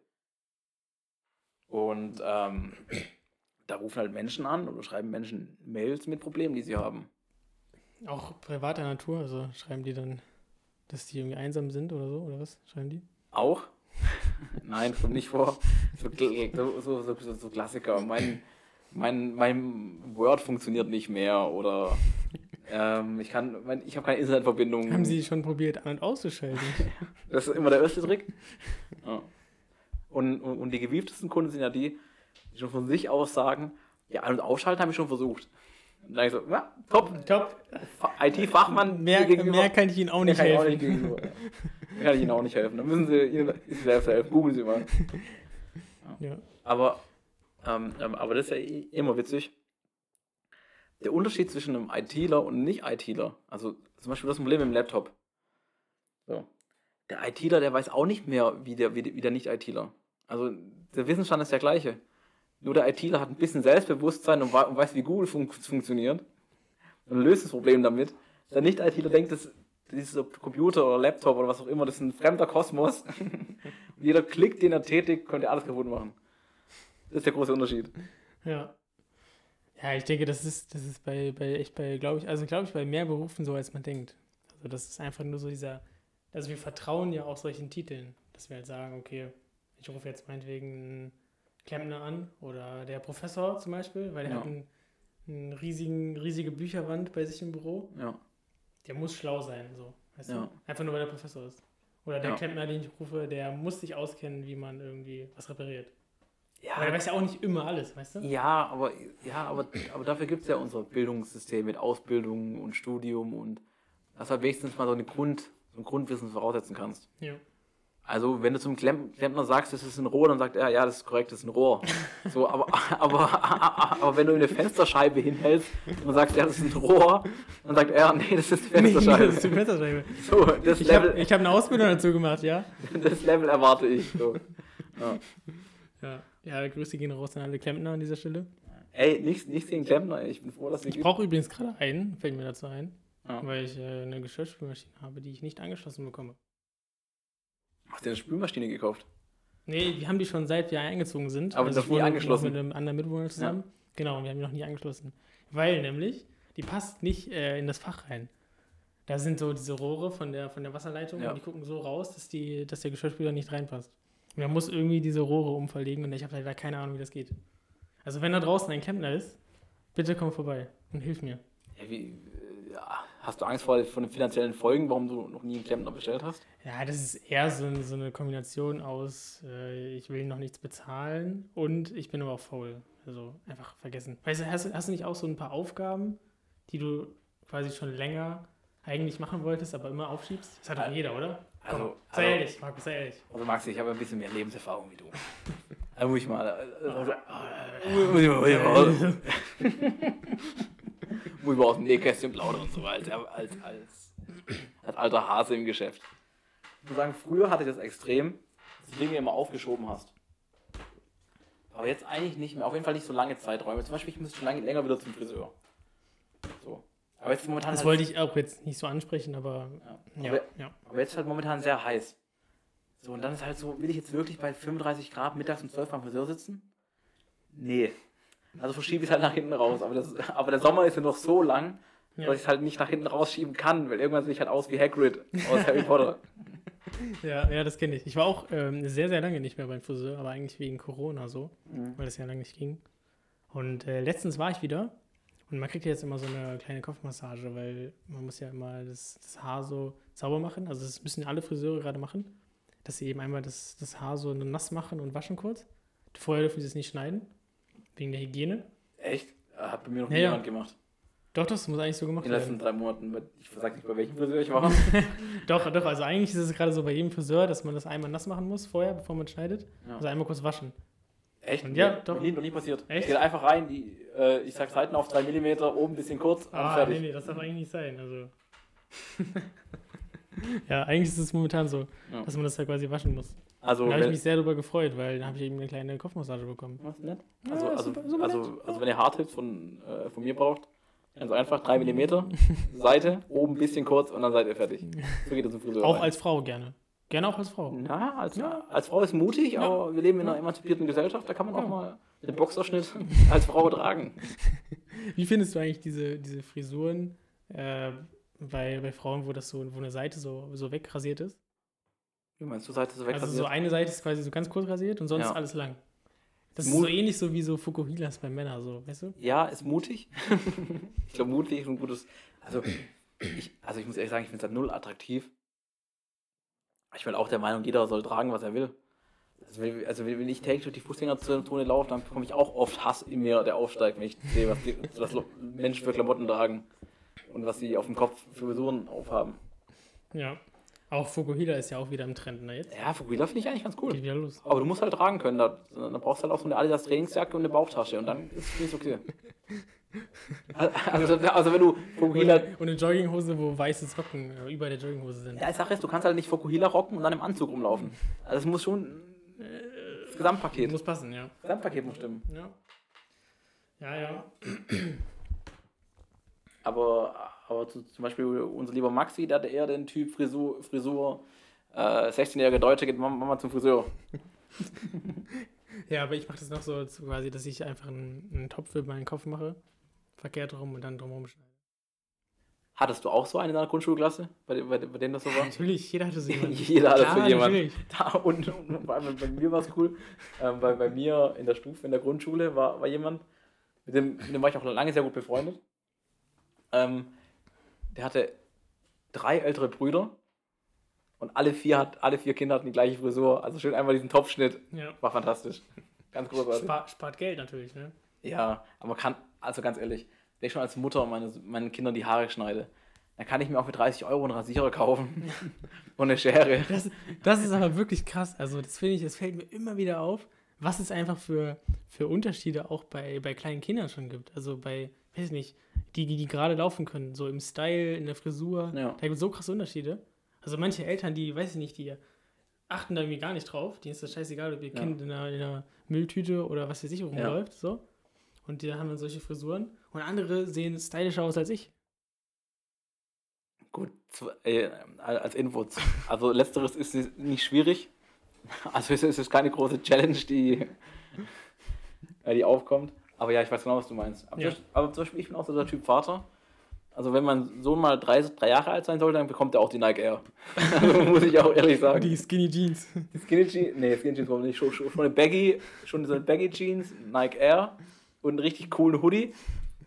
Und ähm, da rufen halt Menschen an oder schreiben Menschen Mails mit Problemen, die sie haben. Auch privater Natur, also schreiben die dann, dass die irgendwie einsam sind oder so, oder was? Schreiben die? Auch? Nein, kommt nicht vor. So, so, so, so, Klassiker. Mein, mein, mein Word funktioniert nicht mehr oder ähm, ich kann, mein, ich habe keine Internetverbindung. Haben sie schon probiert, an- und auszuschalten? Das ist immer der erste Trick. Ja. Und, und, und die gewieftesten Kunden sind ja die, die schon von sich aus sagen, ja, An- und Ausschalten habe ich schon versucht. Und dann ich so, ja, top, Top. Fa- IT-Fachmann Mehr, gegenüber. mehr kann ich Ihnen auch Mehr nicht kann ich auch helfen. nicht gegenüber. Mehr kann ich Ihnen auch nicht helfen. Dann müssen Sie Ihnen selbst helfen. Googeln Sie mal. Ja. Aber, ähm, ähm, aber das ist ja eh immer witzig. Der Unterschied zwischen einem ITler und einem Nicht-ITler, also zum Beispiel das Problem mit dem Laptop. So. Der ITler, der weiß auch nicht mehr wie der, wie der, wie der Nicht-ITler. Also der Wissensstand ist der gleiche. Nur der ITler hat ein bisschen Selbstbewusstsein und, wei- und weiß, wie Google fun funktioniert und löst das Problem damit. Der Nicht-ITler denkt, dass dieser Computer oder Laptop oder was auch immer, das ist ein fremder Kosmos. und jeder Klick, den er tätigt, könnte alles kaputt machen. Das ist der große Unterschied. Ja. Ja, ich denke, das ist, das ist bei, bei echt bei, glaube ich, also glaube ich, bei mehr Berufen so, als man denkt. Also das ist einfach nur so dieser, also wir vertrauen ja auch solchen Titeln, dass wir halt sagen, okay, ich rufe jetzt meinetwegen einen Klempner an oder der Professor zum Beispiel, weil der Ja. hat einen, einen riesigen, riesige Bücherwand bei sich im Büro. Ja. Der muss schlau sein, so, weißt Ja. du? Einfach nur, weil der Professor ist. Oder der Ja. Klempner, den ich rufe, der muss sich auskennen, wie man irgendwie was repariert. Ja, Aber der weiß ja auch nicht immer alles, weißt du? Ja, aber, ja, aber, aber dafür gibt es ja unser Bildungssystem mit Ausbildung und Studium und dass du halt wenigstens mal so, eine Grund, so ein Grundwissen voraussetzen kannst. Ja. Also, wenn du zum Klempner sagst, das ist ein Rohr, dann sagt er, ja, das ist korrekt, das ist ein Rohr. So, aber, aber, aber wenn du eine Fensterscheibe hinhältst und sagst, ja, das ist ein Rohr, dann sagt er, nee, das ist eine Nee, das ist die Fensterscheibe. Fensterscheibe. So, das Ich habe Level, ich hab eine Ausbildung dazu gemacht, ja. das Level erwarte ich. So. Ja. Ja, ja Grüße gehen raus an alle Klempner an dieser Stelle. Ey, nichts, nichts gegen Klempner, ich bin froh, dass sie Ich brauche übrigens gerade einen, fällt mir dazu ein, Ja. weil ich äh, eine Geschirrspülmaschine habe, die ich nicht angeschlossen bekomme. Hast du eine Spülmaschine gekauft? Nee, wir haben die schon seit wir eingezogen sind. Also Aber noch ich nie noch angeschlossen. mit einem anderen Mitbewohner zusammen. Genau, wir haben die noch nie angeschlossen. Weil nämlich, die passt nicht äh, in das Fach rein. Da sind so diese Rohre von der, von der Wasserleitung Ja. und die gucken so raus, dass, die, dass der Geschirrspüler nicht reinpasst. Und er muss irgendwie diese Rohre umverlegen und ich habe leider keine Ahnung, wie das geht. Also wenn da draußen ein Klempner ist, bitte komm vorbei und hilf mir. Ja, wie, äh, ja, hast du Angst vor, vor den finanziellen Folgen, warum du noch nie einen Klempner bestellt hast? Ja, das ist eher so, so eine Kombination aus, äh, ich will noch nichts bezahlen und ich bin aber auch faul. Also einfach vergessen. Weißt du, hast, du- hast du nicht auch so ein paar Aufgaben, die du quasi schon länger eigentlich machen wolltest, aber immer aufschiebst? Das hat doch jeder, oder? Also, Komm, sei also- ehrlich, Markus, sei ehrlich. Also Maxi, ich habe ein bisschen mehr Lebenserfahrung wie du. Also muss ich mal. Also, ich mal aus dem Nähkästchen plaudern und so als, als, als, als alter Hase im Geschäft. Ich muss sagen, früher hatte ich das extrem, dass du Dinge immer aufgeschoben hast. Aber jetzt eigentlich nicht mehr. Auf jeden Fall nicht so lange Zeiträume. Zum Beispiel, ich müsste schon lange, länger wieder zum Friseur. So. Aber jetzt momentan. Das halt- wollte ich auch jetzt nicht so ansprechen, aber Ja. Aber, ja. aber jetzt ist halt momentan sehr heiß. So, und dann ist halt so, will ich jetzt wirklich bei 35 Grad mittags um 12 beim Friseur sitzen? Nee. Also verschiebe ich es halt nach hinten raus. Aber, das, aber der Sommer ist ja noch so lang, Ja. dass ich es halt nicht nach hinten rausschieben kann, weil irgendwann sehe ich halt aus wie Hagrid aus Harry Potter. Ja, ja, das kenne ich. Ich war auch ähm, sehr, sehr lange nicht mehr beim Friseur, aber eigentlich wegen Corona so, Mhm. weil das ja lange nicht ging. Und äh, letztens war ich wieder Und man kriegt ja jetzt immer so eine kleine Kopfmassage, weil man muss ja immer das, das Haar so sauber machen. Also das müssen alle Friseure gerade machen, dass sie eben einmal das, das Haar so nass machen und waschen kurz. Vorher dürfen sie es nicht schneiden, wegen der Hygiene. Echt? Hat bei mir noch Ja, nie ja. gemacht. Doch, das muss eigentlich so gemacht In den letzten werden. drei Monaten. Ich sag nicht, bei welchem Friseur ich war. Doch, doch, also eigentlich ist es gerade so bei jedem Friseur, dass man das einmal nass machen muss vorher, bevor man schneidet. Ja. Also einmal kurz waschen. Echt? Und ja, Nee, doch. Noch nie, noch nie passiert. Echt? Geht einfach rein, die, äh, ich sag Seiten auf 3 mm, oben ein bisschen kurz und Ah, fertig. nee, nee, das darf eigentlich nicht sein. Also. ja, eigentlich ist es momentan so, Ja. dass man das ja quasi waschen muss. Also, da habe ich mich sehr darüber gefreut, weil da habe ich eben eine kleine Kopfmassage bekommen. was nett? Ja, Also, also, super- super also, nett. also wenn ihr Hardtipps von, äh, von mir braucht, ganz einfach 3 mm, Seite, oben ein bisschen kurz und dann seid ihr fertig. So geht es zum Friseur. Auch rein. als Frau gerne. Gerne auch als Frau. Na, als, Ja. als Frau ist mutig, Ja. aber wir leben in einer emanzipierten Gesellschaft, da kann man auch mal den Boxerschnitt als Frau tragen. Wie findest du eigentlich diese, diese Frisuren äh, bei, bei Frauen, wo das so, wo eine Seite so, so wegrasiert ist? Wie meinst du, Seite so Also so wegrasiert? eine Seite ist quasi so ganz kurz rasiert und sonst Ja. alles lang. Das ist Mut- so ähnlich so wie so Fukuhilas bei Männern, so, weißt du? Ja, ist mutig. ich glaube, mutig ist ein gutes. Also ich, also ich muss ehrlich sagen, ich finde es halt null attraktiv. Ich bin auch der Meinung, jeder soll tragen, was er will. Also wenn, also wenn ich täglich durch die Fußgängerzone laufe, dann bekomme ich auch oft Hass in mir, der aufsteigt, wenn ich sehe, was, die, was Menschen für Klamotten tragen und was sie auf dem Kopf für Frisuren aufhaben. Ja. Auch Fukuhila ist ja auch wieder im Trend, ne? Jetzt Ja, Fukuhila finde ich eigentlich ganz geht cool. wieder los. Aber du musst halt tragen können. Da, da brauchst du halt auch so eine Adidas Trainingsjacke und eine Bauchtasche und dann ist es okay. Also, also wenn du Fukuhila Und, und eine Jogginghose, wo weiße Socken äh, über der Jogginghose sind. Ja, die Sache ist, du kannst halt nicht Fokuhila rocken und dann im Anzug rumlaufen. Also es muss schon das Gesamtpaket. Muss passen, ja. Das Gesamtpaket muss stimmen. Ja. Ja, ja. Aber, aber zu, zum Beispiel unser lieber Maxi, der hatte eher den Typ Frisur, Frisur äh, 16-jährige Deutsche geht Mama, zum Friseur. Ja, aber ich mache das noch so quasi, dass ich einfach einen, einen Topf über meinen Kopf mache, verkehrt rum und dann drumherum schneide. Hattest du auch so eine in deiner Grundschulklasse, bei, dem- bei, dem- bei denen das so war? Natürlich, jeder hatte so jemanden. Jeder hatte so jemanden. Da, und, und allem bei mir war es cool, ähm, weil bei mir in der Stufe, in der Grundschule war, war jemand, mit dem, mit dem war ich auch lange sehr gut befreundet. Ähm, der hatte drei ältere Brüder und alle vier, hat, alle vier Kinder hatten die gleiche Frisur. Also schön einmal diesen Topfschnitt. Ja. War fantastisch. Ganz großartig. Spar, spart Geld natürlich, ne? Ja, aber kann, also ganz ehrlich, wenn ich schon als Mutter meine, meinen Kindern die Haare schneide, dann kann ich mir auch für 30 Euro einen Rasierer kaufen und eine Schere. Das, das ist aber wirklich krass. Also, das finde ich, das fällt mir immer wieder auf, was es einfach für, für Unterschiede auch bei, bei kleinen Kindern schon gibt. Also bei, weiß ich nicht, die, die, die gerade laufen können, so im Style, in der Frisur. Ja. Da gibt es so krasse Unterschiede. Also manche Eltern, die, weiß ich nicht, die achten da irgendwie gar nicht drauf. Denen ist das scheißegal, ob ihr Ja. Kind in einer, in einer Mülltüte oder was weiß ich rumläuft. So. Und die haben dann solche Frisuren. Und andere sehen stylischer aus als ich. Gut, zu- äh, als Info. zu- Also letzteres ist nicht schwierig. Also es ist es ist keine große Challenge, die, äh, die aufkommt. Aber ja, ich weiß genau, was du meinst. Aber, Ja. zum, aber zum Beispiel, ich bin auch so der Typ Vater. Also wenn mein Sohn mal drei, drei Jahre alt sein soll, dann bekommt er auch die Nike Air. Also muss ich auch ehrlich sagen. Die Skinny Jeans. Die Skinny Jeans, nee, Skinny Jeans kommt nicht. Schon, schon eine Baggy, schon so eine Baggy Jeans, Nike Air und einen richtig coolen Hoodie.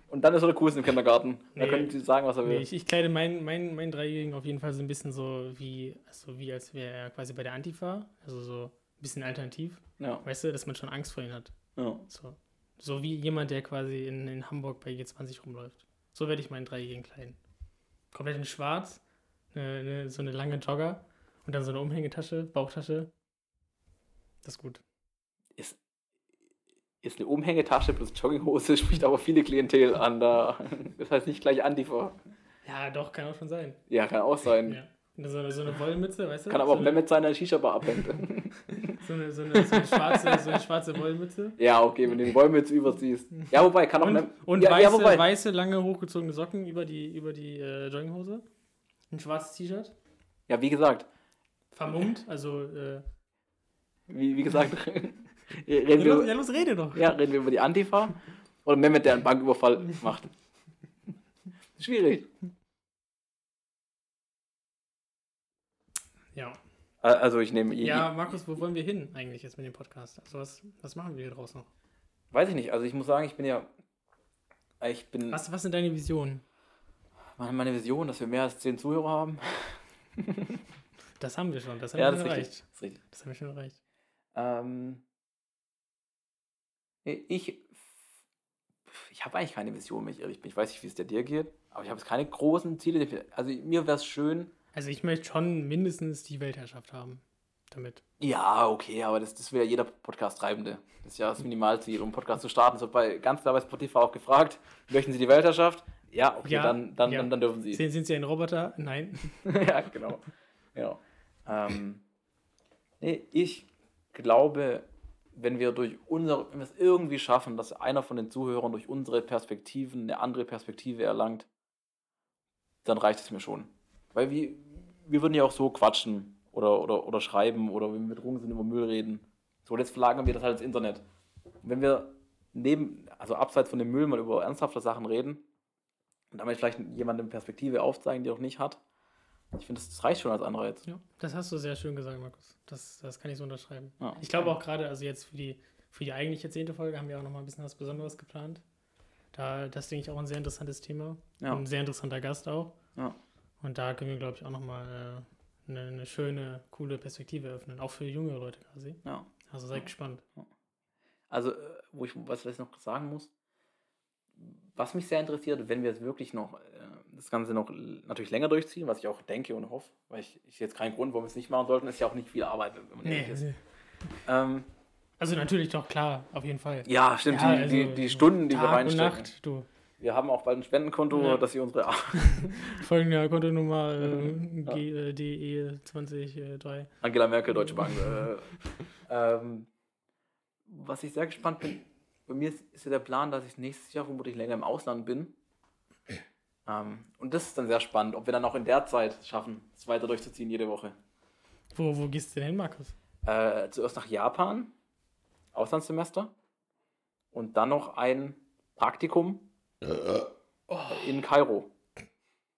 Und dann ist er der coolste im Kindergarten. Da Nee. können Sie sagen, was er will. Nee, ich, ich kleide meinen mein, mein Dreijährigen auf jeden Fall so ein bisschen so wie, also wie als wäre er quasi bei der Antifa. Also so ein bisschen alternativ. Ja, Weißt du, dass man schon Angst vor ihm hat. ja. So, so wie jemand, der quasi in, in Hamburg bei G20 rumläuft. So werde ich meinen Dreijährigen kleiden. Komplett in schwarz, eine, eine, so eine lange Jogger und dann so eine Umhängetasche, Bauchtasche. Das ist gut. ist, ist eine Umhängetasche plus Jogginghose, spricht aber viele Klientel an. Da, das heißt nicht gleich Antifa. Ja, doch, kann auch schon sein. Ja, kann auch sein. Ja. So eine, so eine Wollmütze, weißt du? Kann aber so auch eine, Mehmet sein, der Shisha-Bar abhängt. so eine, so eine, so eine, schwarze, so eine schwarze Wollmütze. ja, okay, wenn du den Wollmütze überziehst. Ja, wobei, kann auch Und, und ja, weiße, ja, wobei. weiße, lange, hochgezogene Socken über die, über die äh, Jogginghose. Ein schwarzes T-Shirt. Ja, wie gesagt, Vermummt, also. Äh, wie, wie gesagt, reden, ja, los, wir, ja, los, rede doch. ja, reden wir über die Antifa oder Mehmet, der einen Banküberfall macht. Schwierig. Ja. Also ich nehme, Ja, Markus, wo wollen wir hin eigentlich jetzt mit dem Podcast? Also, was, was machen wir hier draußen noch? weiß ich nicht, also ich muss sagen, ich bin ja, Ich bin. Was, was sind deine Visionen? Meine, Vision, dass wir mehr als 10 Zuhörer haben. Das haben wir schon, das haben Ja, wir schon ist erreicht. Das haben wir schon erreicht. Ähm, ich ich habe eigentlich keine Vision, wenn ich ehrlich bin. Ich weiß nicht, wie es der dir geht, aber ich habe jetzt keine großen Ziele. Also mir wäre es schön. Also ich möchte schon mindestens die Weltherrschaft haben. Damit. Ja, okay, aber das, das will ja jeder Podcast-Treibende. Das ist ja das Minimalziel, um einen Podcast zu starten. So bei ganz klar bei Spotify auch gefragt, möchten Sie die Weltherrschaft? Ja, okay, Ja, dann, dann, ja. dann, dann dürfen Sie. Sind, sind sie ein Roboter? Nein. ja, genau. genau. Ähm, nee, ich glaube, wenn wir durch unsere, wenn wir es irgendwie schaffen, dass einer von den Zuhörern durch unsere Perspektiven eine andere Perspektive erlangt, dann reicht es mir schon. Weil wir, wir würden ja auch so quatschen oder, oder, oder schreiben oder wenn wir betrunken sind über Müll reden. So, jetzt verlagern wir das halt ins Internet. Und wenn wir neben, also abseits von dem Müll mal über ernsthafte Sachen reden und damit vielleicht jemandem Perspektive aufzeigen, die er noch nicht hat, ich finde, das, reicht schon als Anreiz. Ja, das hast du sehr schön gesagt, Markus. Das, das kann ich so unterschreiben. Ja. Ich glaube auch gerade, also jetzt für die, für die eigentliche zehnte Folge haben wir auch noch mal ein bisschen was Besonderes geplant. Da, das denke ich auch ein sehr interessantes Thema. Ja. Ein sehr interessanter Gast auch. Ja. Und da können wir, glaube ich, auch noch mal äh, eine, eine schöne, coole Perspektive eröffnen. Auch für junge Leute quasi. Ja. Also seid gespannt. Also, äh, wo ich was ich noch sagen muss, was mich sehr interessiert, wenn wir jetzt wirklich noch äh, das Ganze noch natürlich länger durchziehen, was ich auch denke und hoffe, weil ich, ich jetzt keinen Grund, warum wir es nicht machen sollten, ist ja auch nicht viel Arbeit, wenn man ehrlich ist. Nee, Ähm, also natürlich doch, klar, auf jeden Fall. ja, stimmt, Ja, die, also die, die Stunden, die wir Tag und reinstecken. Nacht, du. Wir haben auch bald ein Spendenkonto, Ja. dass sie unsere Folgende Kontonummer äh, G, äh, DE 2003. Angela Merkel, Deutsche Bank. äh, ähm, was ich sehr gespannt bin, bei mir ist, ist ja der Plan, dass ich nächstes Jahr vermutlich länger im Ausland bin. Ähm, und das ist dann sehr spannend, ob wir dann auch in der Zeit schaffen, es weiter durchzuziehen jede Woche. Wo, wo gehst du denn hin, Markus? Äh, zuerst nach Japan, Auslandssemester. Und dann noch ein Praktikum in Kairo.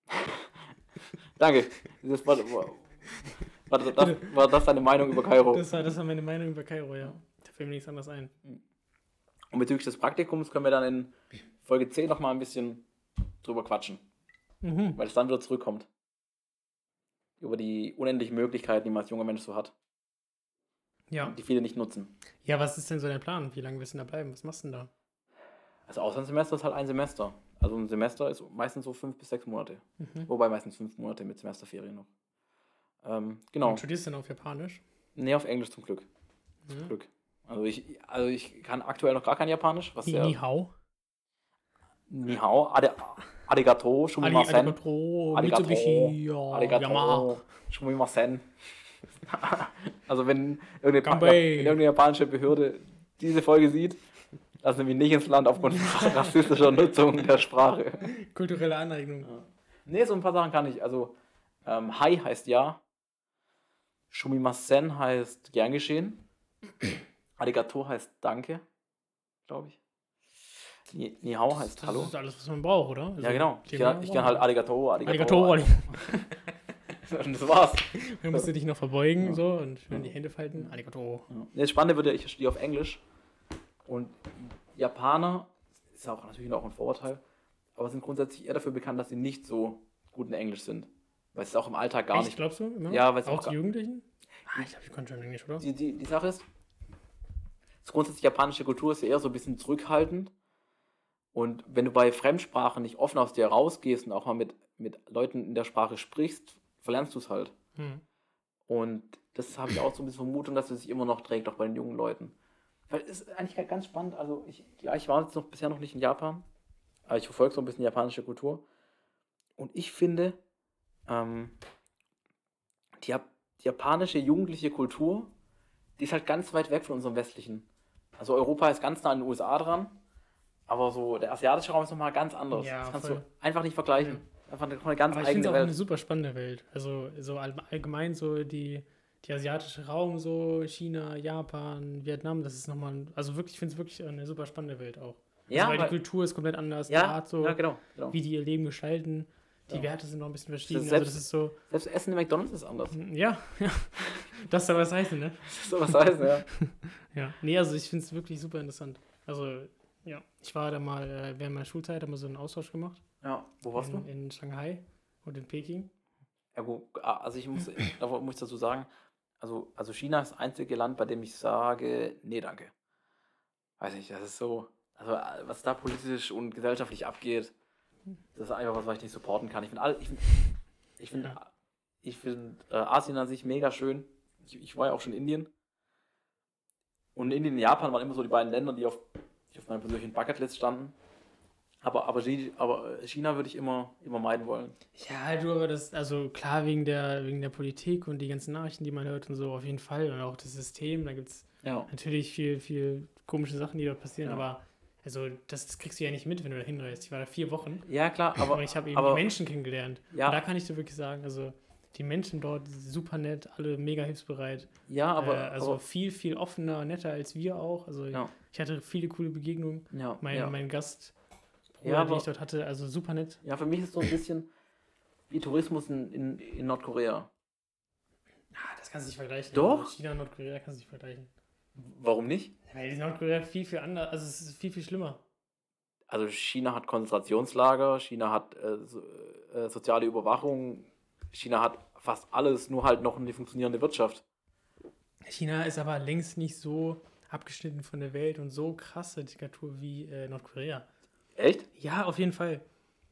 Danke. Das war, war, das, war das deine Meinung über Kairo? Das war, das war meine Meinung über Kairo, ja. Da fällt mir nichts anderes ein. Und bezüglich des Praktikums können wir dann in Folge 10 nochmal ein bisschen drüber quatschen, Mhm. weil es dann wieder zurückkommt. Über die unendlichen Möglichkeiten, die man als junger Mensch so hat, Ja. die viele nicht nutzen. Ja, was ist denn so dein Plan? Wie lange willst du denn da bleiben? Was machst du denn da? Also Auslandssemester ist halt ein Semester. Also ein Semester ist meistens so fünf bis sechs Monate. Mhm. Wobei meistens fünf Monate mit Semesterferien noch. Ähm, genau. Und studierst du denn auf Japanisch? Nee, auf Englisch zum Glück. Zum Ja. Glück. Also ich, also ich kann aktuell noch gar kein Japanisch. Was Ni, Ni hao. Nihao, Ade, Arigato, Shumimasen. Arigato, Arigato, Mitsubishi, ja, Arigato, Yamaha. Shumimasen. also wenn irgendeine, wenn irgendeine japanische Behörde diese Folge sieht, lassen mich nicht ins Land aufgrund rassistischer Nutzung der Sprache. Kulturelle Aneignung. Nee, so ein paar Sachen kann ich. Also, ähm, Hi heißt ja. Shumimasen heißt gern geschehen. Arigato heißt danke, glaube ich. Ni, Nihao heißt Das hallo. ist alles, was man braucht, oder? Also, Ja, genau. Ich kann, ich kann halt Arigato, Arigato. Arigato. Und das war's. Dann musst du dich noch verbeugen so und schön die Hände falten. Arigato. Ja. Das Spannende wird ja, ich studiere auf Englisch. Und Japaner, ist auch natürlich noch ein Vorurteil, aber sind grundsätzlich eher dafür bekannt, dass sie nicht so gut in Englisch sind. Weil es auch im Alltag gar Echt, nicht. glaubst du? Immer? Ja, weil's auch auch die Jugendlichen? Ah, ich glaube, ich konnte schon Englisch, oder? Die, die, die Sache ist, das grundsätzlich japanische Kultur ist ja eher so ein bisschen zurückhaltend. Und wenn du bei Fremdsprachen nicht offen aus dir rausgehst und auch mal mit, mit Leuten in der Sprache sprichst, verlernst du es halt. Hm. Und das habe ich auch so ein bisschen Vermutung, dass es sich immer noch trägt, auch bei den jungen Leuten. Weil es ist eigentlich ganz spannend. Also, ich, ja, ich war jetzt noch bisher noch nicht in Japan, aber ich verfolge so ein bisschen japanische Kultur. Und ich finde, ähm, die, Jap- die japanische jugendliche Kultur, die ist halt ganz weit weg von unserem westlichen. Also, Europa ist ganz nah an den USA dran, aber so der asiatische Raum ist nochmal ganz anders. Ja, das kannst voll. du einfach nicht vergleichen. Einfach eine, eine ganz Aber ich finde eigene es auch Welt. eine super spannende Welt. Also so all- allgemein so die, die asiatische Raum, so China, Japan, Vietnam, das ist nochmal, also wirklich, ich finde es wirklich eine super spannende Welt auch. Ja, also, weil weil- die Kultur ist komplett anders, die ja, Art so, ja, genau. genau. wie die ihr Leben gestalten, die Ja. Werte sind noch ein bisschen verschieden. Das ist also selbst- das ist so, Selbst Essen in McDonalds ist anders. ja, ja, das soll was heißen, ne? Das soll was heißen, ja. Ja, nee, also ich finde es wirklich super interessant. Also Ja, ich war da mal äh, während meiner Schulzeit, haben wir so einen Austausch gemacht. Ja, wo warst in, du? In Shanghai und in Peking. Ja, gut, ah, also ich muss, muss ich dazu sagen, also, also China ist das einzige Land, bei dem ich sage, nee, danke. Weiß nicht, das ist so, also äh, was da politisch und gesellschaftlich abgeht, das ist einfach was, was ich nicht supporten kann. Ich finde all, ich find, ich find, Ja. ich find, äh, Asien an sich mega schön. Ich, ich war ja auch schon in Indien. Und Indien und Japan waren immer so die beiden Länder, die auf, die auf meiner persönlichen Bucketlist standen. Aber, aber, aber China würde ich immer, immer meiden wollen. Ja, du, aber das, also klar, wegen der, wegen der Politik und die ganzen Nachrichten, die man hört und so, auf jeden Fall. Und auch das System, da gibt es Ja. natürlich viel, viel komische Sachen, die dort passieren, Ja. aber also das, das kriegst du ja nicht mit, wenn du da hinreist. Ich war da vier Wochen Ja, klar, aber. ich habe eben aber, die Menschen kennengelernt. Ja. Und da kann ich dir wirklich sagen, also die Menschen dort super nett, alle mega hilfsbereit. Ja, aber. äh, also aber viel, viel offener, netter als wir auch. Also Ja. ich hatte viele coole Begegnungen. ja, Mein, ja. mein Gast, Ja, aber- ich dort hatte, also super nett. ja, für mich ist es so ein bisschen wie Tourismus in, in, in Nordkorea. Ah, das kannst du nicht vergleichen. Doch. Also China und Nordkorea kannst du nicht vergleichen. Warum nicht? Weil die Nordkorea viel, viel anders, also es ist viel, viel schlimmer. Also China hat Konzentrationslager, China hat äh, so, äh, soziale Überwachung, China hat fast alles, nur halt noch eine funktionierende Wirtschaft. China ist aber längst nicht so abgeschnitten von der Welt und so krasse Diktatur wie äh, Nordkorea. Echt? Ja, auf jeden Fall.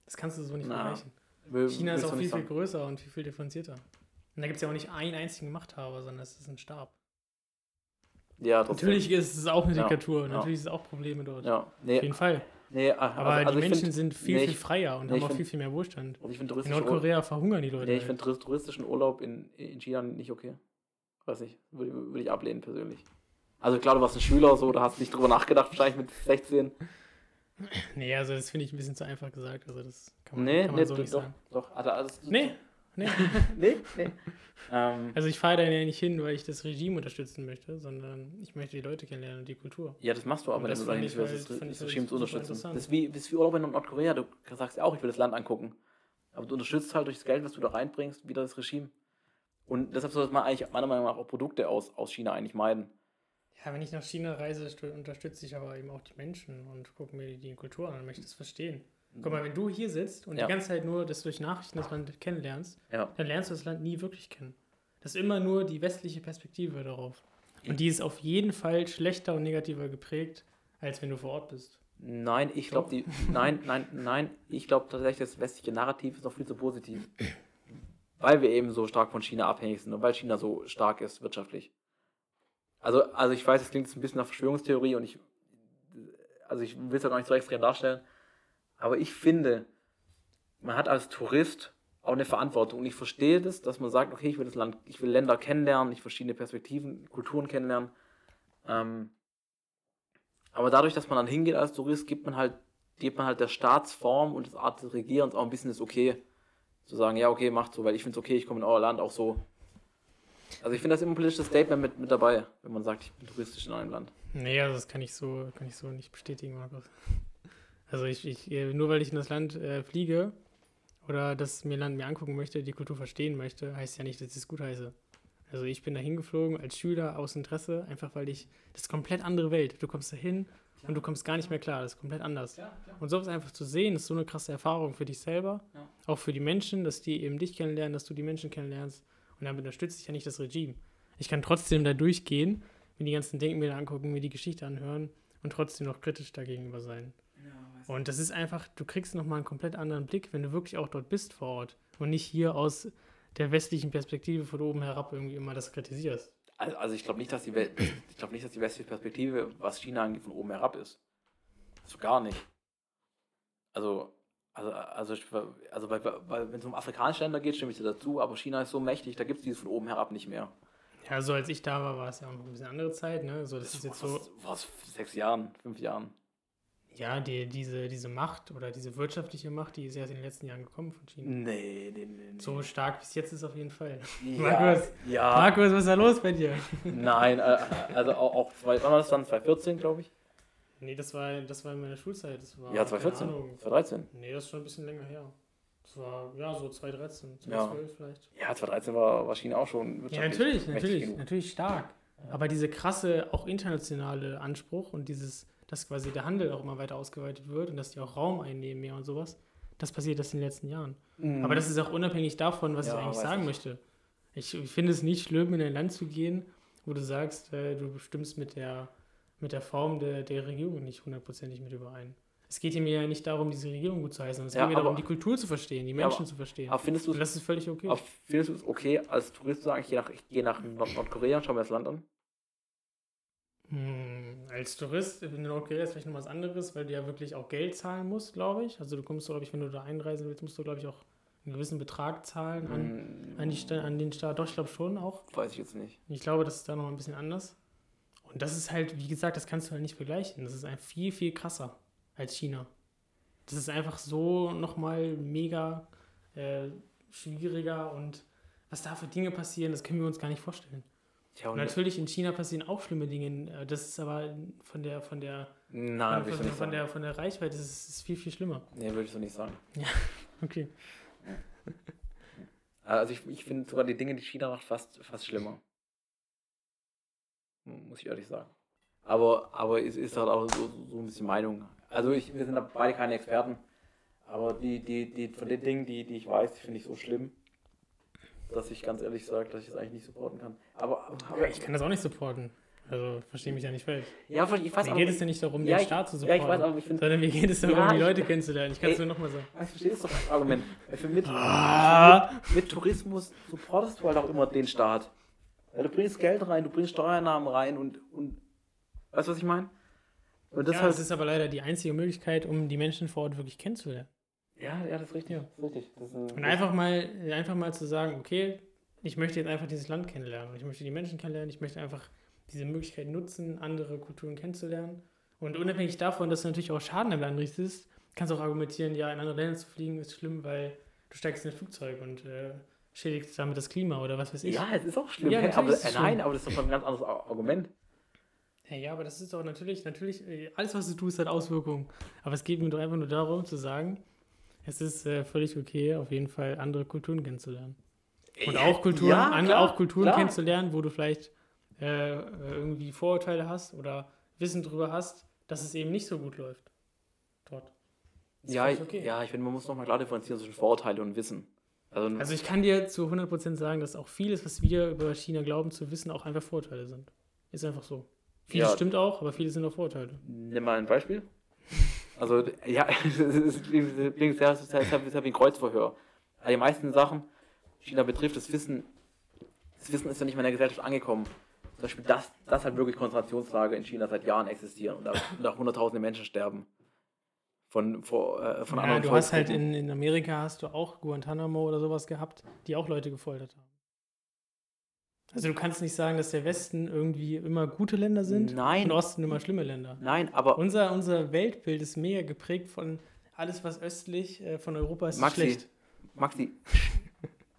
Das kannst du so nicht Na, vergleichen. Will- China ist auch viel, viel sagen. größer und viel, viel differenzierter. Und da gibt es ja auch nicht einen einzigen Machthaber, sondern es ist ein Stab. Ja, trotzdem. Natürlich ist es auch eine Ja, Diktatur, ja. natürlich ist es auch Probleme dort. Ja, Auf nee, jeden Fall. nee, also, Aber also die Menschen find- sind viel, nee, viel freier und nee, haben auch find- viel, viel mehr Wohlstand. Also ich finde In Nordkorea verhungern die Leute. nee, ich halt. find tourist- touristischen Urlaub in, in China nicht okay. Weiß nicht, würde, würde ich ablehnen persönlich. Also klar, du warst ein Schüler, so, da hast du nicht drüber nachgedacht, wahrscheinlich mit 16. Nee, also das finde ich ein bisschen zu einfach gesagt. Also das kann man, Nee, kann man nee, so nicht doch, sagen. doch. Also, also, Nee, nee. nee, nee. ähm, Also ich fahre da ja nicht hin, weil ich das Regime unterstützen möchte, sondern ich möchte die Leute kennenlernen und die Kultur. Ja, das machst du aber, wenn das du dahin willst, halt- das, das ich halt Regime zu unterstützen. Das ist wie, das ist wie Urlaub in Nordkorea. Du sagst ja auch, ich will das Land angucken. Aber du unterstützt halt durch das Geld, was du da reinbringst, wieder das Regime. Und deshalb sollte man eigentlich meiner Meinung nach auch Produkte aus, aus China eigentlich meiden. Ja, wenn ich nach China reise, unterstütze ich aber eben auch die Menschen und gucke mir die, die Kultur an und möchte es verstehen. Guck mal, wenn du hier sitzt und Ja. die ganze Zeit nur das durch Nachrichten das Land kennenlernst, Ja. dann lernst du das Land nie wirklich kennen. Das ist immer nur die westliche Perspektive darauf. Und die ist auf jeden Fall schlechter und negativer geprägt, als wenn du vor Ort bist. Nein, ich glaube, die. Nein, nein, nein. Ich glaube tatsächlich, das westliche Narrativ ist noch viel zu positiv. Weil wir eben so stark von China abhängig sind und weil China so stark ist wirtschaftlich. Also, also ich weiß, es klingt jetzt ein bisschen nach Verschwörungstheorie und ich. Also ich will es ja gar nicht so extrem darstellen. Aber ich finde, man hat als Tourist auch eine Verantwortung. Und ich verstehe das, dass man sagt, okay, ich will das Land, ich will Länder kennenlernen, ich verschiedene Perspektiven, Kulturen kennenlernen. Ähm, aber dadurch, dass man dann hingeht als Tourist, gibt man halt, gibt man halt der Staatsform und der Art des Regierens auch ein bisschen das Okay. Zu sagen, ja, okay, macht so, weil ich finde es okay, ich komme in euer Land auch so. Also ich finde das immer ein politisches Statement mit, mit dabei, wenn man sagt, ich bin touristisch in einem Land. Nee, also das kann ich so, kann ich so nicht bestätigen, Markus. Also ich, ich äh, nur weil ich in das Land äh, fliege oder das mir Land mir angucken möchte, die Kultur verstehen möchte, heißt ja nicht, dass ich es gut heiße. Also ich bin da hingeflogen als Schüler aus Interesse, einfach weil ich, das ist komplett andere Welt. Du kommst da hin und du kommst gar nicht mehr klar, das ist komplett anders. Und sowas einfach zu sehen, ist so eine krasse Erfahrung für dich selber, Ja. auch für die Menschen, dass die eben dich kennenlernen, dass du die Menschen kennenlernst. Und damit unterstütze ich ja nicht das Regime. Ich kann trotzdem da durchgehen, mir die ganzen Denkmäler angucken, mir die Geschichte anhören und trotzdem noch kritisch dagegenüber sein. Und das ist einfach, du kriegst nochmal einen komplett anderen Blick, wenn du wirklich auch dort bist vor Ort und nicht hier aus der westlichen Perspektive von oben herab irgendwie immer das kritisierst. Also, also ich glaube nicht, dass die Welt, ich glaube nicht, dass die westliche Perspektive, was China angeht, von oben herab ist. So gar nicht. Also, also, also, ich- also bei, bei, wenn es um afrikanische Länder geht, stimme ich dir dazu, aber China ist so mächtig, da gibt es dieses von oben herab nicht mehr. Ja, so als ich da war, war es ja auch noch ein bisschen andere Zeit, ne? So, das ist jetzt so, Was, was sechs Jahren, fünf Jahren. ja, die, diese, diese Macht oder diese wirtschaftliche Macht, die ist erst in den letzten Jahren gekommen von China. Nee, nee, nee. nee. So stark bis jetzt ist auf jeden Fall. ja, Markus. Ja, Markus, was ist da los bei dir? nein, äh, also auch, auch zwei, wann war das dann? 2014, glaube ich? Nee, das war, das war in meiner Schulzeit. Das war, Ja, keine 2014, Ahnung. 2013. Nee, das ist schon ein bisschen länger her. Das war, ja, so 2013, Ja. 2012 vielleicht. Ja, 2013 war, war China auch schon Ja, natürlich, natürlich, genug. natürlich stark. Aber diese krasse, auch internationale Anspruch und dieses, dass quasi der Handel auch immer weiter ausgeweitet wird und dass die auch Raum einnehmen mehr und sowas. Das passiert erst in den letzten Jahren. Aber das ist auch unabhängig davon, was Ja, ich eigentlich sagen ich. möchte. Ich, ich finde es nicht schlimm, in ein Land zu gehen, wo du sagst, äh, du bestimmst mit der, mit der Form der, der Regierung nicht hundertprozentig mit überein. Es geht hier mir ja nicht darum, diese Regierung gut zu heißen, sondern es Ja, geht mir darum, die Kultur zu verstehen, die Menschen aber- zu verstehen. Aber findest du das ist völlig okay. Aber findest du es okay, als Tourist zu sagen, ich gehe nach, ich gehe nach Nord Nordkorea und schau mir das Land an? Hm, als Tourist in Nordkorea ist vielleicht noch was anderes, weil du ja wirklich auch Geld zahlen musst, glaube ich. Also du kommst, glaube ich, wenn du da einreisen willst, musst du, glaube ich, auch einen gewissen Betrag zahlen an, Hm, an, die, an den Staat. Doch, ich glaube schon auch. Weiß ich jetzt nicht. Ich glaube, das ist da noch ein bisschen anders. Und das ist halt, wie gesagt, das kannst du halt nicht vergleichen. Das ist ein viel, viel krasser als China. Das ist einfach so nochmal mega äh, schwieriger und was da für Dinge passieren, das können wir uns gar nicht vorstellen. Tja, Und natürlich in China passieren auch schlimme Dinge. äh, Das ist aber von der, von der, Nein, ich von, der, von, sagen. der, von der Reichweite ist es viel, viel schlimmer. Nee, würde ich so nicht sagen. Okay. Also ich, ich finde sogar die Dinge, die China macht, fast, fast schlimmer. Muss ich ehrlich sagen. Aber, aber es ist halt auch so, so ein bisschen Meinung. Also ich, wir sind da beide keine Experten. Aber die, die, die, von den Dingen, die, die ich weiß, die finde ich so schlimm, dass ich ganz ehrlich sage, dass ich es eigentlich nicht supporten kann. Aber, aber Aber ich kann das auch nicht supporten. Also verstehe mich ja nicht falsch. ja, ich weiß Mir aber, geht es ja nicht darum, Ja, den ich- Staat zu ja, supporten. ich weiß, aber ich finde, sondern mir geht es darum, Ja, die ich- Leute kennenzulernen. Ich kann es nur nochmal sagen. ich verstehe das doch das Argument. Für mit, Ah. mit Tourismus supportest du halt auch immer den Staat. Ja, du bringst Geld rein, du bringst Steuernahmen rein und, und weißt du, was ich meine? Und das ja, halt, das ist aber leider die einzige Möglichkeit, um die Menschen vor Ort wirklich kennenzulernen. ja, ja, das ist richtig. Ja. Das ist richtig. Das ist ein, Und einfach mal, einfach mal zu sagen, okay, ich möchte jetzt einfach dieses Land kennenlernen. Ich möchte die Menschen kennenlernen. Ich möchte einfach diese Möglichkeit nutzen, andere Kulturen kennenzulernen. Und unabhängig davon, dass du natürlich auch Schaden im Land richtest, kannst du auch argumentieren, ja, in andere Länder zu fliegen ist schlimm, weil du steigst in ein Flugzeug und äh, schädigst damit das Klima oder was weiß ich. ja, es ist auch schlimm. Ja, Hey, aber, ist nein, schlimm. aber das ist doch ein ganz anderes Ar- Argument. Ja, ja, aber das ist doch natürlich, natürlich, äh, alles, was du tust, hat Auswirkungen. Aber es geht mir doch einfach nur darum zu sagen, es ist äh, völlig okay, auf jeden Fall andere Kulturen kennenzulernen. Und Ja, auch Kulturen, ja, klar, auch Kulturen klar. kennenzulernen, wo du vielleicht äh, äh, irgendwie Vorurteile hast oder Wissen drüber hast, dass es eben nicht so gut läuft. Dort. Das Ja, okay. ja, ich finde, man muss nochmal klar differenzieren zwischen Vorurteile und Wissen. Also, Also ich kann dir zu 100% sagen, dass auch vieles, was wir über China glauben zu wissen, auch einfach Vorurteile sind. Ist einfach so. Vieles Ja. stimmt auch, aber viele sind auch Vorurteile. nimm mal ein Beispiel. Also, ja, ist- sehr, sehr, sehr, sehr wie ein Kreuzverhör. Aber die meisten Sachen, China betrifft, das Wissen, das Wissen ist ja nicht mehr in der Gesellschaft angekommen. Zum Beispiel, dass, dass halt wirklich Konzentrationslager in China seit Jahren existieren und da, und da hunderttausende Menschen sterben. Von, vor, äh, von Ja, anderen du hast halt in, in Amerika hast du auch Guantanamo oder sowas gehabt, die auch Leute gefoltert haben. Also du kannst nicht sagen, dass der Westen irgendwie immer gute Länder sind Nein. und Osten immer schlimme Länder. Nein, aber Unser, unser Weltbild ist mega geprägt von alles, was östlich äh, von Europa ist, Maxi, schlecht. Maxi,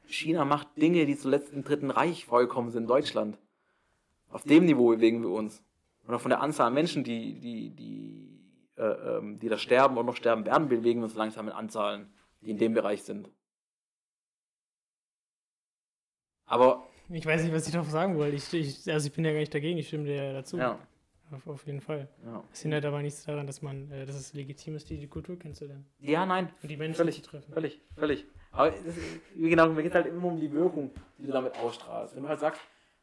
China macht Dinge, die zuletzt im Dritten Reich vorgekommen sind in Deutschland. Auf dem Niveau bewegen wir uns. Auch von der Anzahl an Menschen, die, die, die, äh, ähm, die da sterben und noch sterben werden, bewegen wir uns langsam in Anzahlen, die in dem Bereich sind. Aber, Ich weiß nicht, was ich darauf sagen wollte. Ich, ich, also ich bin ja gar nicht dagegen, ich stimme dir ja dazu. ja, Auf, auf jeden Fall. ja. Es hindert aber nichts daran, dass man, äh, dass es legitim ist, die, die Kultur kennenzulernen. Ja, nein, Und die Menschen Völlig. zu treffen. Völlig, völlig. Aber wie genau, mir geht halt immer um die Wirkung, die du damit ausstrahlst. Wenn du halt sagst,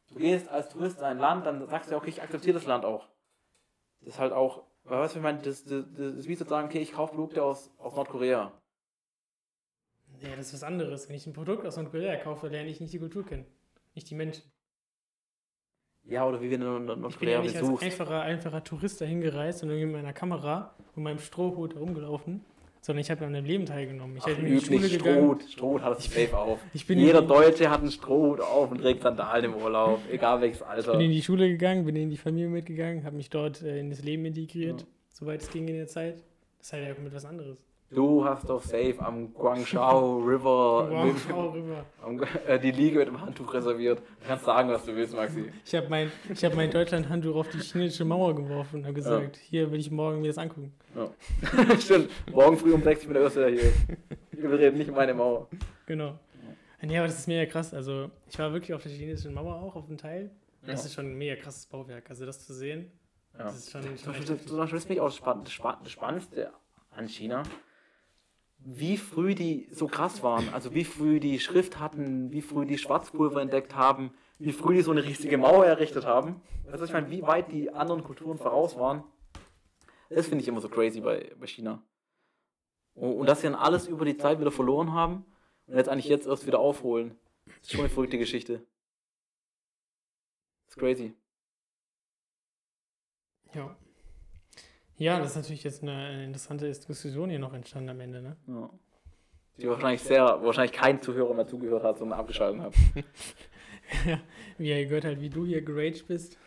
du gehst als Tourist in ein Land, dann sagst du ja, okay, ich akzeptiere das Land auch. Das ist halt auch, weil weißt du, ich meine, das, das, das ist wie zu sagen, okay, ich kaufe Produkte aus, aus Nordkorea. Ja, das ist was anderes. Wenn ich ein Produkt aus Nordkorea kaufe, lerne ich nicht die Kultur kennen. Nicht die Menschen. Ja, oder wie du in Ich bin ja Nordkorea nicht als einfacher, einfacher Tourist dahin gereist und irgendwie mit meiner Kamera und meinem Strohhut herumgelaufen, sondern ich habe an dem Leben teilgenommen. Ich Ach, bin in die Schule üblich. Strohhut. Strohhut hat das safe auf. Ich bin, Jeder Deutsche hat einen Strohhut auf und trägt Sandalen im Urlaub, egal welches Alter. bin in die Schule gegangen, bin in die Familie mitgegangen, habe mich dort äh, in das Leben integriert, Ja. soweit es ging in der Zeit. Das ist halt ja komplett was anderes. Du hast doch safe am Guangzhou River wow, rüber. am- äh, die Liege mit dem Handtuch reserviert. Du kannst sagen, was du willst, Maxi. Ich habe mein, ich hab mein Deutschland-Handtuch auf die chinesische Mauer geworfen und habe gesagt, hier will ich morgen mir das angucken. Ja. Stimmt. Morgen früh um 6 Uhr der Erste hier. Wir reden nicht um meine Mauer. Genau. Ja, aber das ist mega krass. Also, ich war wirklich auf der chinesischen Mauer auch, auf dem Teil. Das Ja. ist schon ein mega krasses Bauwerk. Also, das zu sehen, Ja. Das ist schon, Zum schon das, das auch das, Spann das, Spann das Spannendste an China, wie früh die so krass waren. Also wie früh die Schrift hatten, wie früh die Schwarzpulver entdeckt haben, wie früh die so eine riesige Mauer errichtet haben. Also ich meine, wie weit die anderen Kulturen voraus waren. Das finde ich immer so crazy bei, bei China. Und, und dass sie dann alles über die Zeit wieder verloren haben und jetzt eigentlich jetzt erst wieder aufholen. Das ist schon eine verrückte Geschichte. Das ist crazy. Ja. Ja, das ist natürlich jetzt eine, interessante Diskussion hier noch entstanden am Ende, ne? Ja. Die wahrscheinlich sehr, wahrscheinlich kein Zuhörer mehr zugehört hat, sondern abgeschaltet hat. wie er gehört halt, wie du hier geraged bist.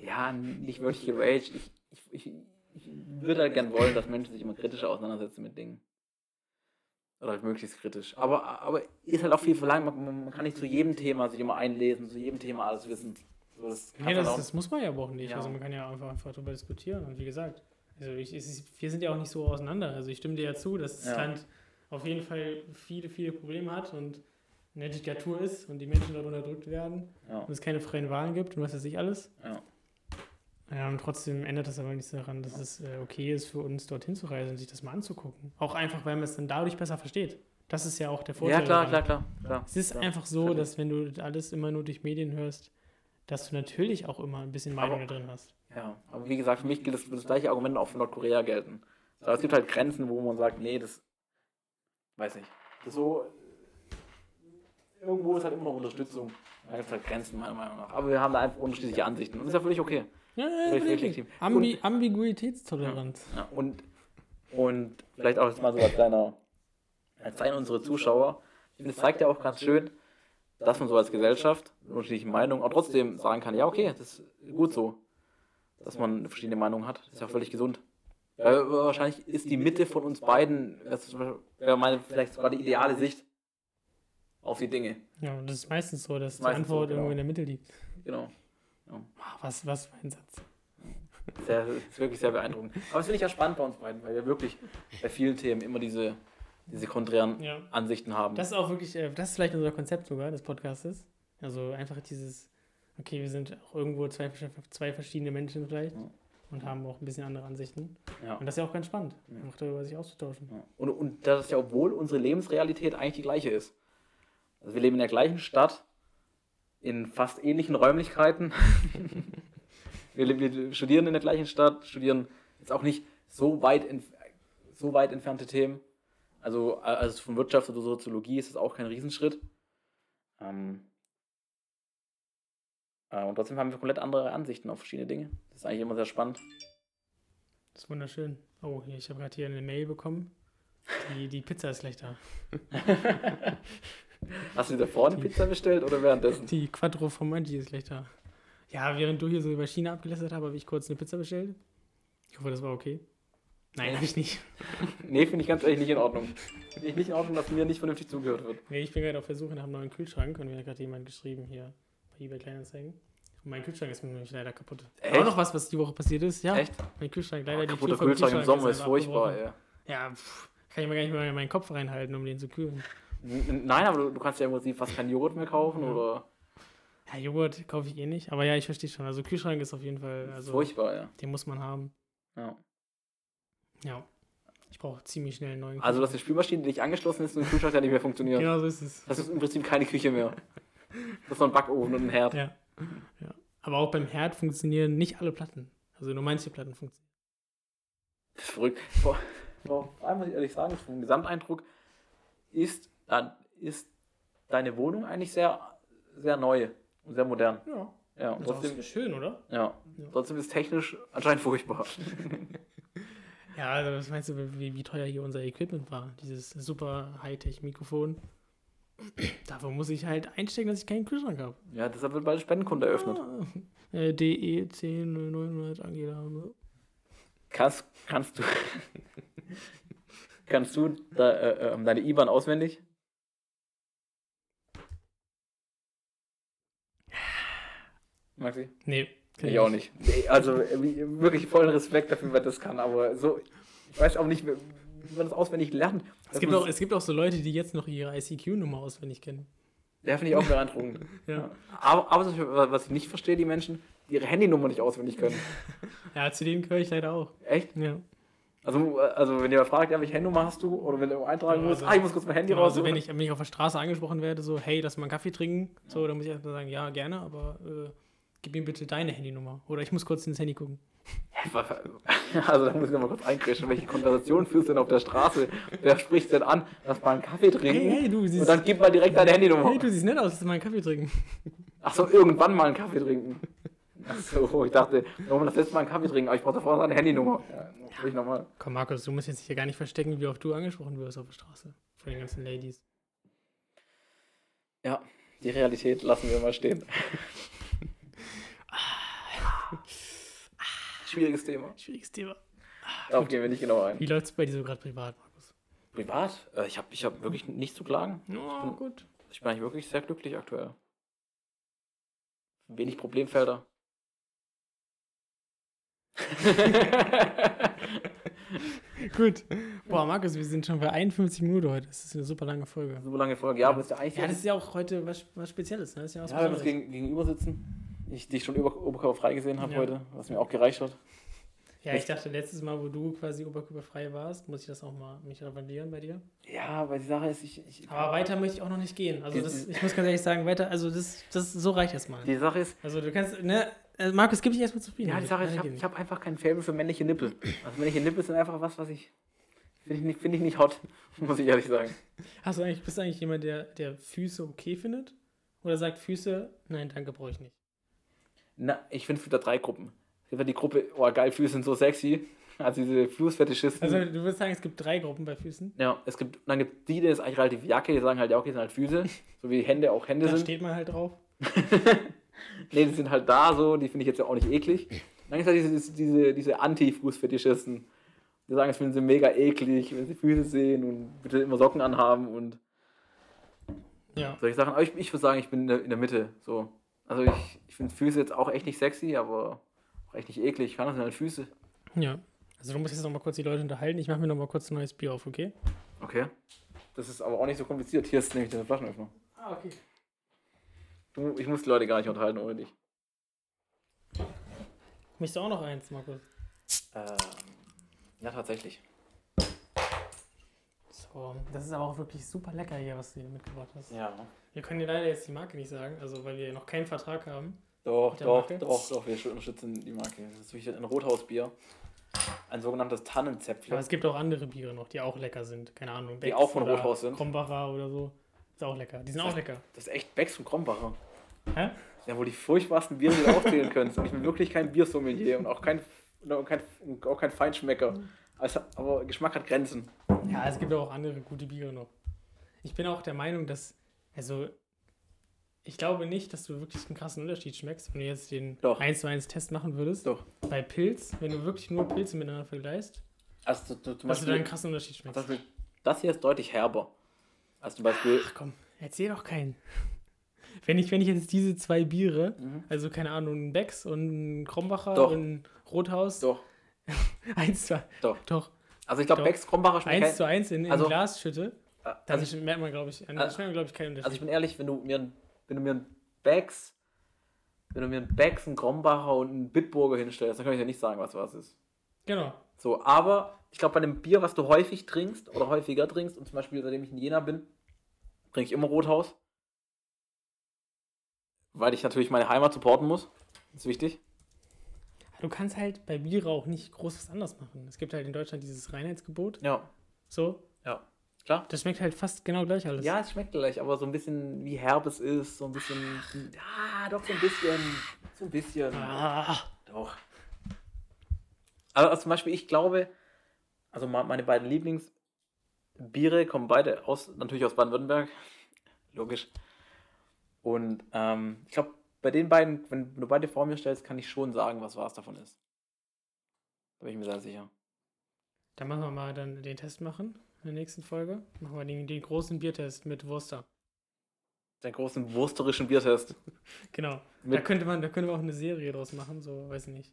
Ja, nicht wirklich geraged. Ich, ich, ich, ich würde halt gern wollen, dass Menschen sich immer kritischer auseinandersetzen mit Dingen. Oder halt möglichst kritisch. Aber, aber ist halt auch viel verlangt. Man, man kann nicht zu jedem Thema sich immer einlesen, zu jedem Thema alles wissen. So, das Nee, das, auch- das muss man ja aber auch nicht. Ja. Also man kann ja einfach, einfach darüber diskutieren. Und wie gesagt, also ich, ist, wir sind ja auch nicht so auseinander. Also ich stimme dir ja zu, dass das Ja. Land auf jeden Fall viele, viele Probleme hat und eine Diktatur ist und die Menschen dort unterdrückt werden ja. und es keine freien Wahlen gibt und was weiß ich alles. Ja. Ja, und trotzdem ändert das aber nichts daran, dass es äh, okay ist, für uns dorthin zu reisen und sich das mal anzugucken. Auch einfach, weil man es dann dadurch besser versteht. Das ist ja auch der Vorteil. ja, klar, klar, klar, klar. Es ist klar. einfach so, dass wenn du alles immer nur durch Medien hörst, dass du natürlich auch immer ein bisschen Meinung drin hast. Ja, aber wie gesagt, für mich gilt das, das gleiche Argument auch für Nordkorea gelten. Aber es gibt halt Grenzen, wo man sagt, nee, das weiß nicht. Das so. Irgendwo ist halt immer noch Unterstützung. Da gibt es halt Grenzen, meiner Meinung nach. Aber wir haben da einfach unterschiedliche Ansichten. Und das ist ja völlig okay. Ja, ja, Völlig völlig legitim. Ambi Ambiguitätstoleranz. Ja, und, und vielleicht auch jetzt mal so als kleiner, als Zeichen unsere Zuschauer. Ich finde, es zeigt ja auch ganz schön, dass man so als Gesellschaft mit unterschiedlichen Meinungen auch trotzdem sagen kann, ja, okay, das ist gut so, dass man verschiedene Meinungen hat. Das ist ja völlig gesund. Weil wahrscheinlich ist die Mitte von uns beiden, das ist wäre meine vielleicht sogar die ideale Sicht auf die Dinge. Ja, und das ist meistens so, dass die Meistens so, Antwort genau. irgendwo in der Mitte liegt. Genau. Ah, Was, was für ein Satz. Sehr, ist wirklich sehr beeindruckend. Aber das finde ich ja spannend bei uns beiden, weil wir wirklich bei vielen Themen immer diese, diese konträren Ja. Ansichten haben. Das ist auch wirklich, äh, das ist vielleicht unser Konzept sogar des Podcastes. Also einfach dieses, okay, wir sind auch irgendwo zwei, zwei verschiedene Menschen vielleicht Ja. und haben auch ein bisschen andere Ansichten. ja. Und das ist ja auch ganz spannend, Ja. einfach darüber sich auszutauschen. Und, und das ist ja, obwohl unsere Lebensrealität eigentlich die gleiche ist. Also wir leben in der gleichen Stadt, in fast ähnlichen Räumlichkeiten. wir, wir studieren in der gleichen Stadt, studieren jetzt auch nicht so weit, so weit entfernte Themen. Also, also von Wirtschaft oder Soziologie ist das auch kein Riesenschritt. Ähm, äh, und trotzdem haben wir komplett andere Ansichten auf verschiedene Dinge. Das ist eigentlich immer sehr spannend. Das ist wunderschön. Oh, hier, ich habe gerade hier eine Mail bekommen. Die, die Pizza ist gleich da. Hast du dir vorne Pizza bestellt oder währenddessen? Die Quattro Formaggi ist gleich da. Ja, während du hier so über China abgelästert hast, habe ich kurz eine Pizza bestellt. Ich hoffe, das war okay. Nein, habe ich nicht. Nee, finde ich ganz ehrlich nicht in Ordnung. Finde ich nicht in Ordnung, dass mir nicht vernünftig zugehört wird. Nee, ich bin gerade auf der Suche nach einem neuen Kühlschrank und mir hat gerade jemand geschrieben hier bei eBay Kleinanzeigen. Mein Kühlschrank ist mir nämlich leider kaputt. Echt? Auch noch was, was die Woche passiert ist. Ja, Echt? mein Kühlschrank, Oh, leider die kaputter Tür vom Kühlschrank im Sommer ist furchtbar, ey. Ja, pff, kann ich mir gar nicht mehr meinen Kopf reinhalten, um den zu kühlen. Nein, aber du, du kannst ja im Prinzip fast keinen Joghurt mehr kaufen Ja. oder. Ja, Joghurt kaufe ich eh nicht, aber ja, ich verstehe schon. Also Kühlschrank ist auf jeden Fall, also furchtbar, ja. den muss man haben. ja. Ja. Ich brauche ziemlich schnell einen neuen Also, dass die Spülmaschine die nicht angeschlossen ist und der Kühlschrank ja nicht mehr funktioniert. Genau so ist es. Das ist im Prinzip keine Küche mehr. Das ist noch ein Backofen und ein Herd. Ja. Ja. Aber auch beim Herd funktionieren nicht alle Platten. Also nur manche Platten funktionieren. Das ist verrückt. Vor, vor allem muss ich ehrlich sagen, vom Gesamteindruck ist, dann ist deine Wohnung eigentlich sehr, sehr neu und sehr modern. Ja. Ja, und Das ist trotzdem, auch schön, oder? ja, Ja. trotzdem ist technisch anscheinend furchtbar. Ja, also was meinst du, wie, wie teuer hier unser Equipment war? Dieses super Hightech-Mikrofon. Dafür muss ich halt einstecken, dass ich keinen Kühlschrank habe. Ja, deshalb wird bald Spendenkonto eröffnet. Ah, äh, DE 10900 Angela. Kannst, kannst du, kannst du da, äh, ähm, deine IBAN auswendig? Maxi? Nee. kann Ich auch nicht. Nee, also äh, wirklich vollen Respekt dafür, wer das kann, aber so, ich weiß auch nicht, man das auswendig lernt. Es gibt, auch, es gibt auch so Leute, die jetzt noch ihre ICQ-Nummer auswendig kennen. Der finde ich auch beeindruckend. Ja. Aber, aber was ich nicht verstehe, die Menschen, die ihre Handynummer nicht auswendig können. ja, zu denen gehöre ich leider auch. Echt? Ja. Also, also wenn ihr fragt, ja, welche Handynummer hast du? Oder wenn du eintragen Ja, musst, also- ah, ich muss kurz mein Handy Genau, raus. also wenn ich, wenn ich auf der Straße angesprochen werde, so, hey, lass mal einen Kaffee trinken, so, dann muss ich erstmal sagen, ja, gerne, aber äh, gib mir bitte deine Handynummer. Oder ich muss kurz ins Handy gucken. Also da muss ich nochmal kurz einkreischen. Welche Konversation führst du denn auf der Straße? Wer spricht denn an? Lass mal einen Kaffee trinken. Hey, hey, du und siehst, dann gib mal direkt deine Handynummer. hey, du siehst nett aus, lass mal einen Kaffee trinken. Ach so, irgendwann mal einen Kaffee trinken. Ach so, ich dachte, warum das letzte Mal einen Kaffee trinken? Aber ich brauche davor seine Handynummer. Ja, das ich nochmal. Komm, Markus, du musst jetzt hier gar nicht verstecken, wie oft du angesprochen wirst auf der Straße. Von den ganzen Ladies. Ja, die Realität lassen wir mal stehen. Schwieriges Thema. Schwieriges Thema. Darauf gehen wir nicht genau ein. Wie läuft es bei dir so gerade privat, Markus? Privat? Äh, Ich habe ich hab wirklich nichts zu klagen. Oh, gut. Ich bin eigentlich wirklich sehr glücklich aktuell. Wenig Problemfelder. Gut. Boah, Markus, wir sind schon bei 51 Minuten heute. Das ist eine super lange Folge. so lange Folge. Ja, aber ist ja eigentlich. Ja, das ist ja auch heute was, was Spezielles, ne? Das ist ja was ja, wenn wir uns gegen, gegenüber sitzen. Ich dich schon über, oberkörperfrei gesehen habe Ja. heute, was mir auch gereicht hat. Ja, ich dachte, letztes Mal, wo du quasi oberkörperfrei warst, muss ich das auch mal mich revandieren bei dir. Ja, weil die Sache ist, ich. ich Aber weiter möchte ich auch noch nicht gehen. Also Die- das, ich muss ganz ehrlich sagen, weiter, also das, das so reicht erstmal. die Sache ist, Also du kannst, ne, äh, Markus, gib dich erstmal zufrieden. ja, die Sache ist, ich habe hab einfach kein Faible für männliche Nippel. Also männliche Nippel sind einfach was, was ich. Finde ich, nicht- find ich nicht hot, muss ich ehrlich sagen. Hast du eigentlich, bist du eigentlich jemand, der, der Füße okay findet? Oder sagt Füße, nein, danke, brauche ich nicht. Na, ich finde es da drei Gruppen. Ja die Gruppe, oh geil, Füße sind so sexy. Also diese Fußfetischisten. Also du würdest sagen, es gibt drei Gruppen bei Füßen. ja, es gibt, dann gibt die, die ist eigentlich relativ Jacke, die sagen halt, ja, okay, sind halt Füße. So wie Hände auch Hände Da sind. steht man halt drauf. Nee, die sind halt da so, die finde ich jetzt ja auch nicht eklig. Dann gibt es halt diese, diese, diese Anti-Fußfetischisten. Die sagen, es finden sie mega eklig, wenn sie Füße sehen und bitte immer Socken anhaben und Ja. solche Sachen. Aber ich, ich würde sagen, ich bin in der, in der Mitte. So. Also ich, ich finde Füße jetzt auch echt nicht sexy, aber auch echt nicht eklig. Ich kann das sind halt Füße. Ja. Also du musst jetzt noch mal kurz die Leute unterhalten. Ich mache mir noch mal kurz ein neues Bier auf, okay? Okay. Das ist aber auch nicht so kompliziert. Hier ist nämlich der Flaschenöffner. Ah, okay. Du, ich muss die Leute gar nicht unterhalten ohne dich. Möchtest du auch noch eins, Markus? Ähm, ja, tatsächlich. So, das ist aber auch wirklich super lecker hier, was du hier mitgebracht hast. Ja. Wir können dir leider jetzt die Marke nicht sagen, also weil wir noch keinen Vertrag haben. Doch, doch, Marke? doch, doch, wir unterstützen die Marke. Das ist wirklich ein Rothausbier. Ein sogenanntes Aber Tannenzäpfchen. es gibt auch andere Biere noch, die auch lecker sind. Keine Ahnung. Die Becks auch von Rothaus sind? Krombacher oder so. Ist auch lecker. Die sind auch lecker. Das ist echt Becks von Krombacher. Hä? Ja, wohl die furchtbarsten Biere, die du aufzählen könntest. Und ich bin wirklich kein Biersommelier und auch kein, und kein, und auch kein Feinschmecker. Also, aber Geschmack hat Grenzen. Ja, es gibt auch andere gute Biere noch. Ich bin auch der Meinung, dass, also, ich glaube nicht, dass du wirklich einen krassen Unterschied schmeckst, wenn du jetzt den Doch. 1 zu 1 Test machen würdest. Doch. Bei Pilz, wenn du wirklich nur Pilze miteinander vergleichst, Also du, zum dass du da einen Beispiel, krassen Unterschied schmeckst. Beispiel, das hier ist deutlich herber. Also zum Beispiel, Ach komm, erzähl doch keinen. Wenn ich, wenn ich jetzt diese zwei Biere, Mhm. also keine Ahnung, ein Becks und ein Krombacher Doch. und ein Rothaus, doch, eins zu Doch. doch, also ich glaube. Becks Krombacher schmeckt eins zu eins in, in Also- Glas schütte, kein- dann also, merkt man, glaube ich, Also- man, glaube ich, keinen Unterschied. also ich bin ehrlich, wenn du mir, ein- wenn du mir ein Becks, wenn du mir ein Becks, einen Krombacher und einen Bitburger hinstellst, dann kann ich ja nicht sagen, was was ist. genau. So, aber ich glaube, bei einem Bier, was du häufig trinkst oder häufiger trinkst, und zum Beispiel seitdem ich in Jena bin, trinke ich immer Rothaus. Weil ich natürlich meine Heimat supporten muss. Das ist wichtig. Du kannst halt bei Biere auch nicht groß was anders machen. Es gibt halt in Deutschland dieses Reinheitsgebot. Ja. So, Ja. Klar. das schmeckt halt fast genau gleich alles. Ja, es schmeckt gleich, aber so ein bisschen wie herb es ist, so ein bisschen. Ja, doch so ein bisschen. So ein bisschen. Ah, Doch. Also, also zum Beispiel, ich glaube, also meine beiden Lieblingsbiere kommen beide aus, natürlich aus Baden-Württemberg. Logisch. Und ähm, ich glaube, bei den beiden, wenn du beide vor mir stellst, kann ich schon sagen, was was davon ist. Da bin ich mir sehr sicher. dann machen wir mal dann den Test machen in der nächsten Folge. Machen wir den, den großen Biertest mit Wurster. Den großen wursterischen Biertest. Genau. da Mit- könnte man, da könnte man auch eine Serie draus machen, so, weiß ich nicht.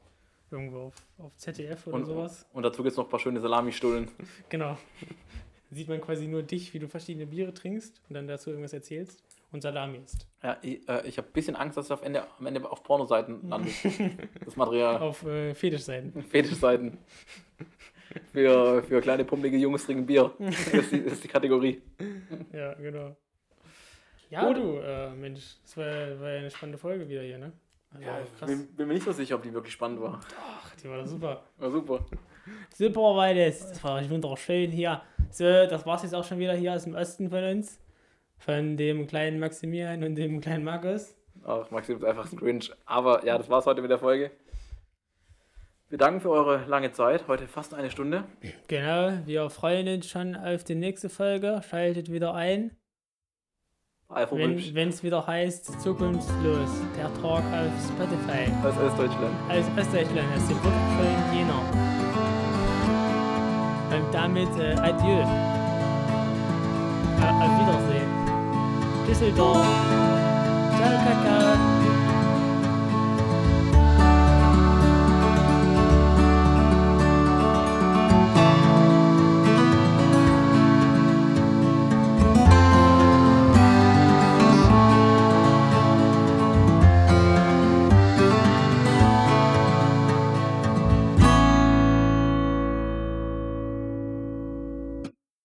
Irgendwo auf, auf ZDF oder Und, sowas. und dazu gibt es noch ein paar schöne Salami-Stullen. Genau. Sieht man quasi nur dich, wie du verschiedene Biere trinkst und dann dazu irgendwas erzählst. Und Salami isst. Ja, ich, äh, ich habe ein bisschen Angst, dass es auf Ende, am Ende auf Pornoseiten landet. das Material. Auf äh, Fetischseiten. Fetischseiten. Für, für kleine pummelige Jungs trinken Bier. Das ist die, ist die Kategorie. Ja, genau. Ja, Gut. du, äh, Mensch, das war, war ja eine spannende Folge wieder hier, ne? Also, Ja, ich krass. bin, bin mir nicht so sicher, ob die wirklich spannend war. Ach, die war doch super. War super. Super war das. Das war wunderschön hier. So, das war's jetzt auch schon wieder hier aus dem Osten von uns. Von dem kleinen Maximilian und dem kleinen Markus. Ach, Maxim ist einfach cringe. Aber ja, das war's heute mit der Folge. Wir danken für eure lange Zeit. Heute fast eine Stunde. Genau, wir freuen uns schon auf die nächste Folge. Schaltet wieder ein, Alpha wenn es wieder heißt Zukunftslos, der Talk auf Spotify. aus Ostdeutschland. Aus Ostdeutschland, aus dem wunderschönen Jena. Und damit äh, adieu. Äh, auf Wiedersehen. bis bald. Ciao, Kakao.